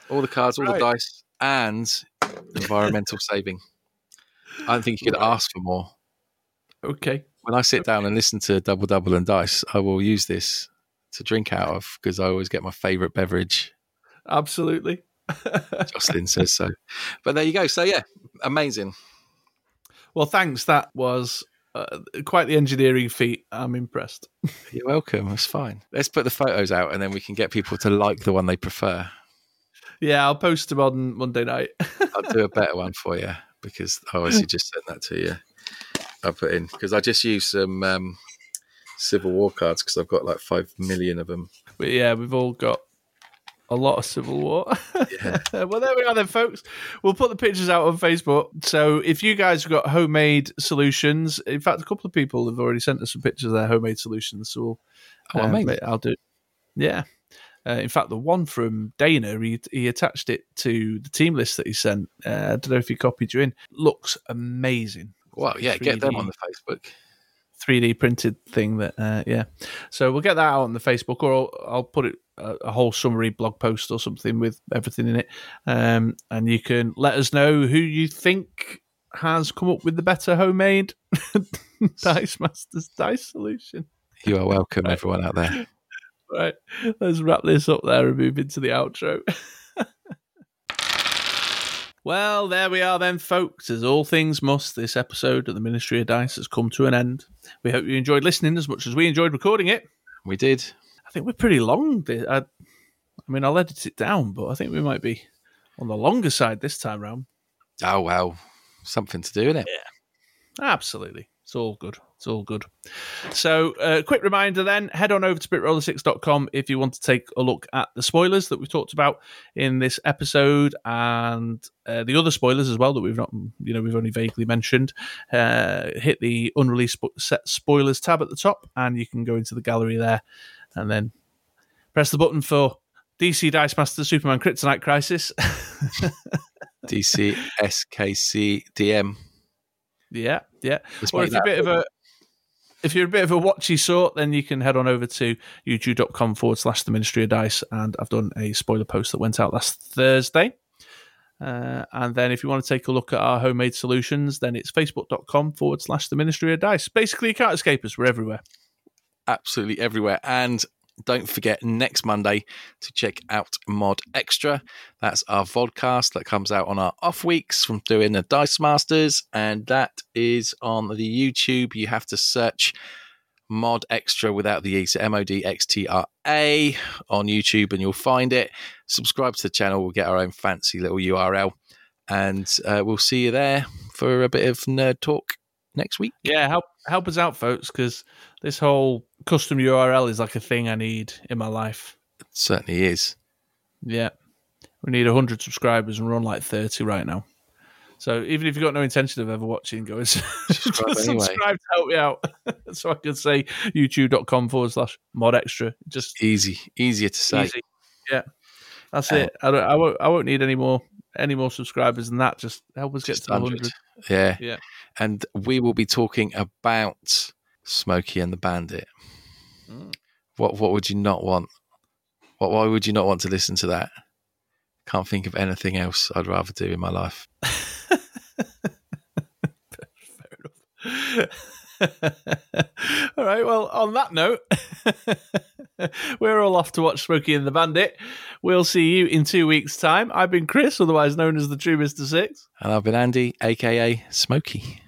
Speaker 2: All the cards, all
Speaker 1: Right.
Speaker 2: the dice, and environmental saving. I don't think you could
Speaker 1: Right.
Speaker 2: ask for more.
Speaker 1: okay.
Speaker 2: When I sit down and listen to Double Double and Dice, I will use this to drink out of because I always get my favourite beverage.
Speaker 1: Absolutely.
Speaker 2: Jocelyn says so. But there you go. So yeah, amazing.
Speaker 1: well, thanks. That was uh, quite the engineering feat. I'm impressed.
Speaker 2: You're welcome. That's fine. Let's put the photos out and then we can get people to like the one they prefer.
Speaker 1: Yeah, I'll post them on Monday night.
Speaker 2: I'll do a better one for you because I obviously just sent that to you. I'll put in because I just used some um, Civil War cards because I've got like five million of them.
Speaker 1: but yeah, we've all got a lot of civil war.
Speaker 2: Yeah.
Speaker 1: well, there we are, then, folks. We'll put the pictures out on Facebook. So if you guys have got homemade solutions, in fact, a couple of people have already sent us some pictures of their homemade solutions. So we'll,
Speaker 2: Oh, amazing.
Speaker 1: I'll do. Yeah. Uh, in fact, the one from Dana, he, he attached it to the team list that he sent. Uh, I don't know if he copied you in. Looks amazing.
Speaker 2: Wow, yeah, get them on the Facebook.
Speaker 1: 3D printed thing that, uh, yeah. So we'll get that out on the Facebook, or I'll, I'll put it a, a whole summary blog post or something with everything in it, um, and you can let us know who you think has come up with the better homemade Dice Masters dice solution.
Speaker 2: You are welcome, everyone out there.
Speaker 1: Right, let's wrap this up there and move into the outro. well, there we are then, folks. As all things must, this episode of the Ministry of Dice has come to an end. We hope you enjoyed listening as much as we enjoyed recording it.
Speaker 2: We did.
Speaker 1: I think we're pretty long. I, I mean, I'll edit it down, but I think we might be on the longer side this time round.
Speaker 2: Oh well, something to do in it. Yeah.
Speaker 1: Absolutely. It's all good. It's all good. So, uh, quick reminder then head on over to bitroller6.com if you want to take a look at the spoilers that we've talked about in this episode and uh, the other spoilers as well that we've not, you know, we've only vaguely mentioned. Uh, hit the unreleased set spoilers tab at the top and you can go into the gallery there and then press the button for DC Dice Master Superman Kryptonite Crisis.
Speaker 2: DC SKC DM.
Speaker 1: yeah, yeah.
Speaker 2: Let's
Speaker 1: Or
Speaker 2: make
Speaker 1: if you're a bit of a if you're a bit of a watchy sort, then you can head on over to youtube.com forward slash the ministry of dice. And I've done a spoiler post that went out last Thursday. Uh, and then if you want to take a look at our homemade solutions, then it's facebook.com forward slash the ministry of dice. Basically, you can't escape us. We're everywhere.
Speaker 2: absolutely everywhere. And don't forget next Monday to check out Mod Extra. That's our vodcast that comes out on our off weeks from doing the Dice Masters, and that is on the YouTube. You have to search Mod Extra without the E, so M O D X T R A on YouTube, and you'll find it. Subscribe to the channel. We'll get our own fancy little URL, and uh, we'll see you there for a bit of nerd talk next week.
Speaker 1: Yeah, help help us out, folks, because this whole custom URL is like a thing I need in my life.
Speaker 2: It certainly is.
Speaker 1: Yeah. We need 100 subscribers and we're on like 30 right now. So even if you've got no intention of ever watching, go and
Speaker 2: Subscribe
Speaker 1: just
Speaker 2: anyway.
Speaker 1: subscribe to help me out. so I can say youtube.com forward slash mod extra. Just
Speaker 2: Easy, easier to say.
Speaker 1: easy. Yeah. That's
Speaker 2: Uh,
Speaker 1: it. I, don't, I, won't, I won't need any more any more subscribers than that. Just help us get to the 100.
Speaker 2: 100. Yeah.
Speaker 1: Yeah.
Speaker 2: And we will be talking about Smokey and the Bandit.
Speaker 1: Mm.
Speaker 2: What what would you not want? What why would you not want to listen to that? Can't think of anything else I'd rather do in my life.
Speaker 1: Fair enough. All right. Well, on that note, We're all off to watch Smokey and the Bandit. We'll see you in two weeks' time. I've been Chris, otherwise known as the True Mr. Six.
Speaker 2: And I've been Andy, aka Smokey.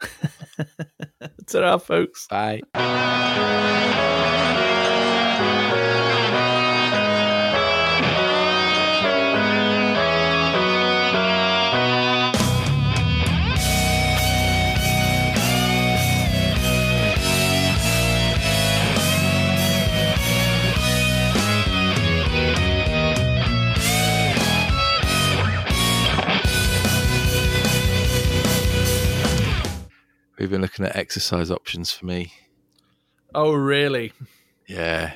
Speaker 1: Ta-ra, folks.
Speaker 2: Bye. We've been looking at exercise options for me.
Speaker 1: Oh, really?
Speaker 2: Yeah,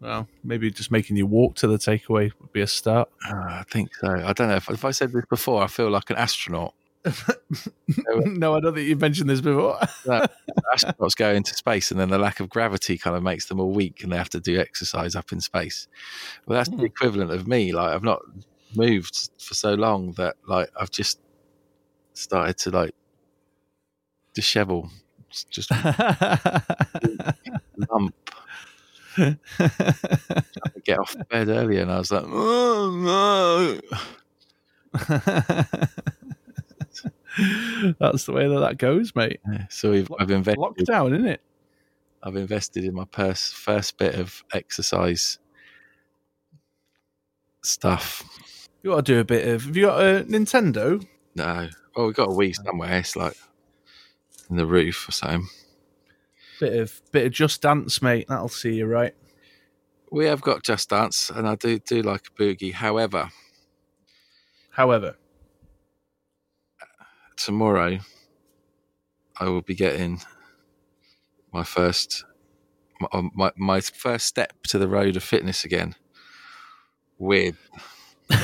Speaker 1: Well, maybe just making you walk to the takeaway would be a start.
Speaker 2: uh, I think so. I don't know if, if I said this before. I feel like an astronaut.
Speaker 1: no, I don't think you've mentioned this before.
Speaker 2: astronauts go into space and then the lack of gravity kind of makes them all weak and they have to do exercise up in space. Well, that's the equivalent of me. Like I've not moved for so long that like I've just started to like dishevel, It's just lump. I get off bed early, and I was like, oh no.
Speaker 1: That's the way that that goes, mate.
Speaker 2: Yeah, So we've, I've invested.
Speaker 1: Lockdown, isn't it?
Speaker 2: I've invested in my purse, first bit of exercise stuff.
Speaker 1: You got to do a bit of. Have you got a Nintendo?
Speaker 2: No. Well, we've got a Wii somewhere. It's like in the roof or something.
Speaker 1: Bit of bit of Just Dance, mate. That'll see you right.
Speaker 2: We have got Just Dance, and I do do like a boogie. However,
Speaker 1: However,
Speaker 2: tomorrow I will be getting my first my, um, my, my first step to the road of fitness again with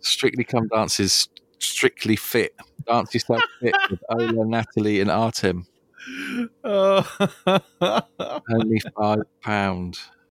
Speaker 2: Strictly Come Dance's Strictly Fit. Dance yourself fit with Ola, Natalie, and Artem.
Speaker 1: oh,
Speaker 2: Only five pound.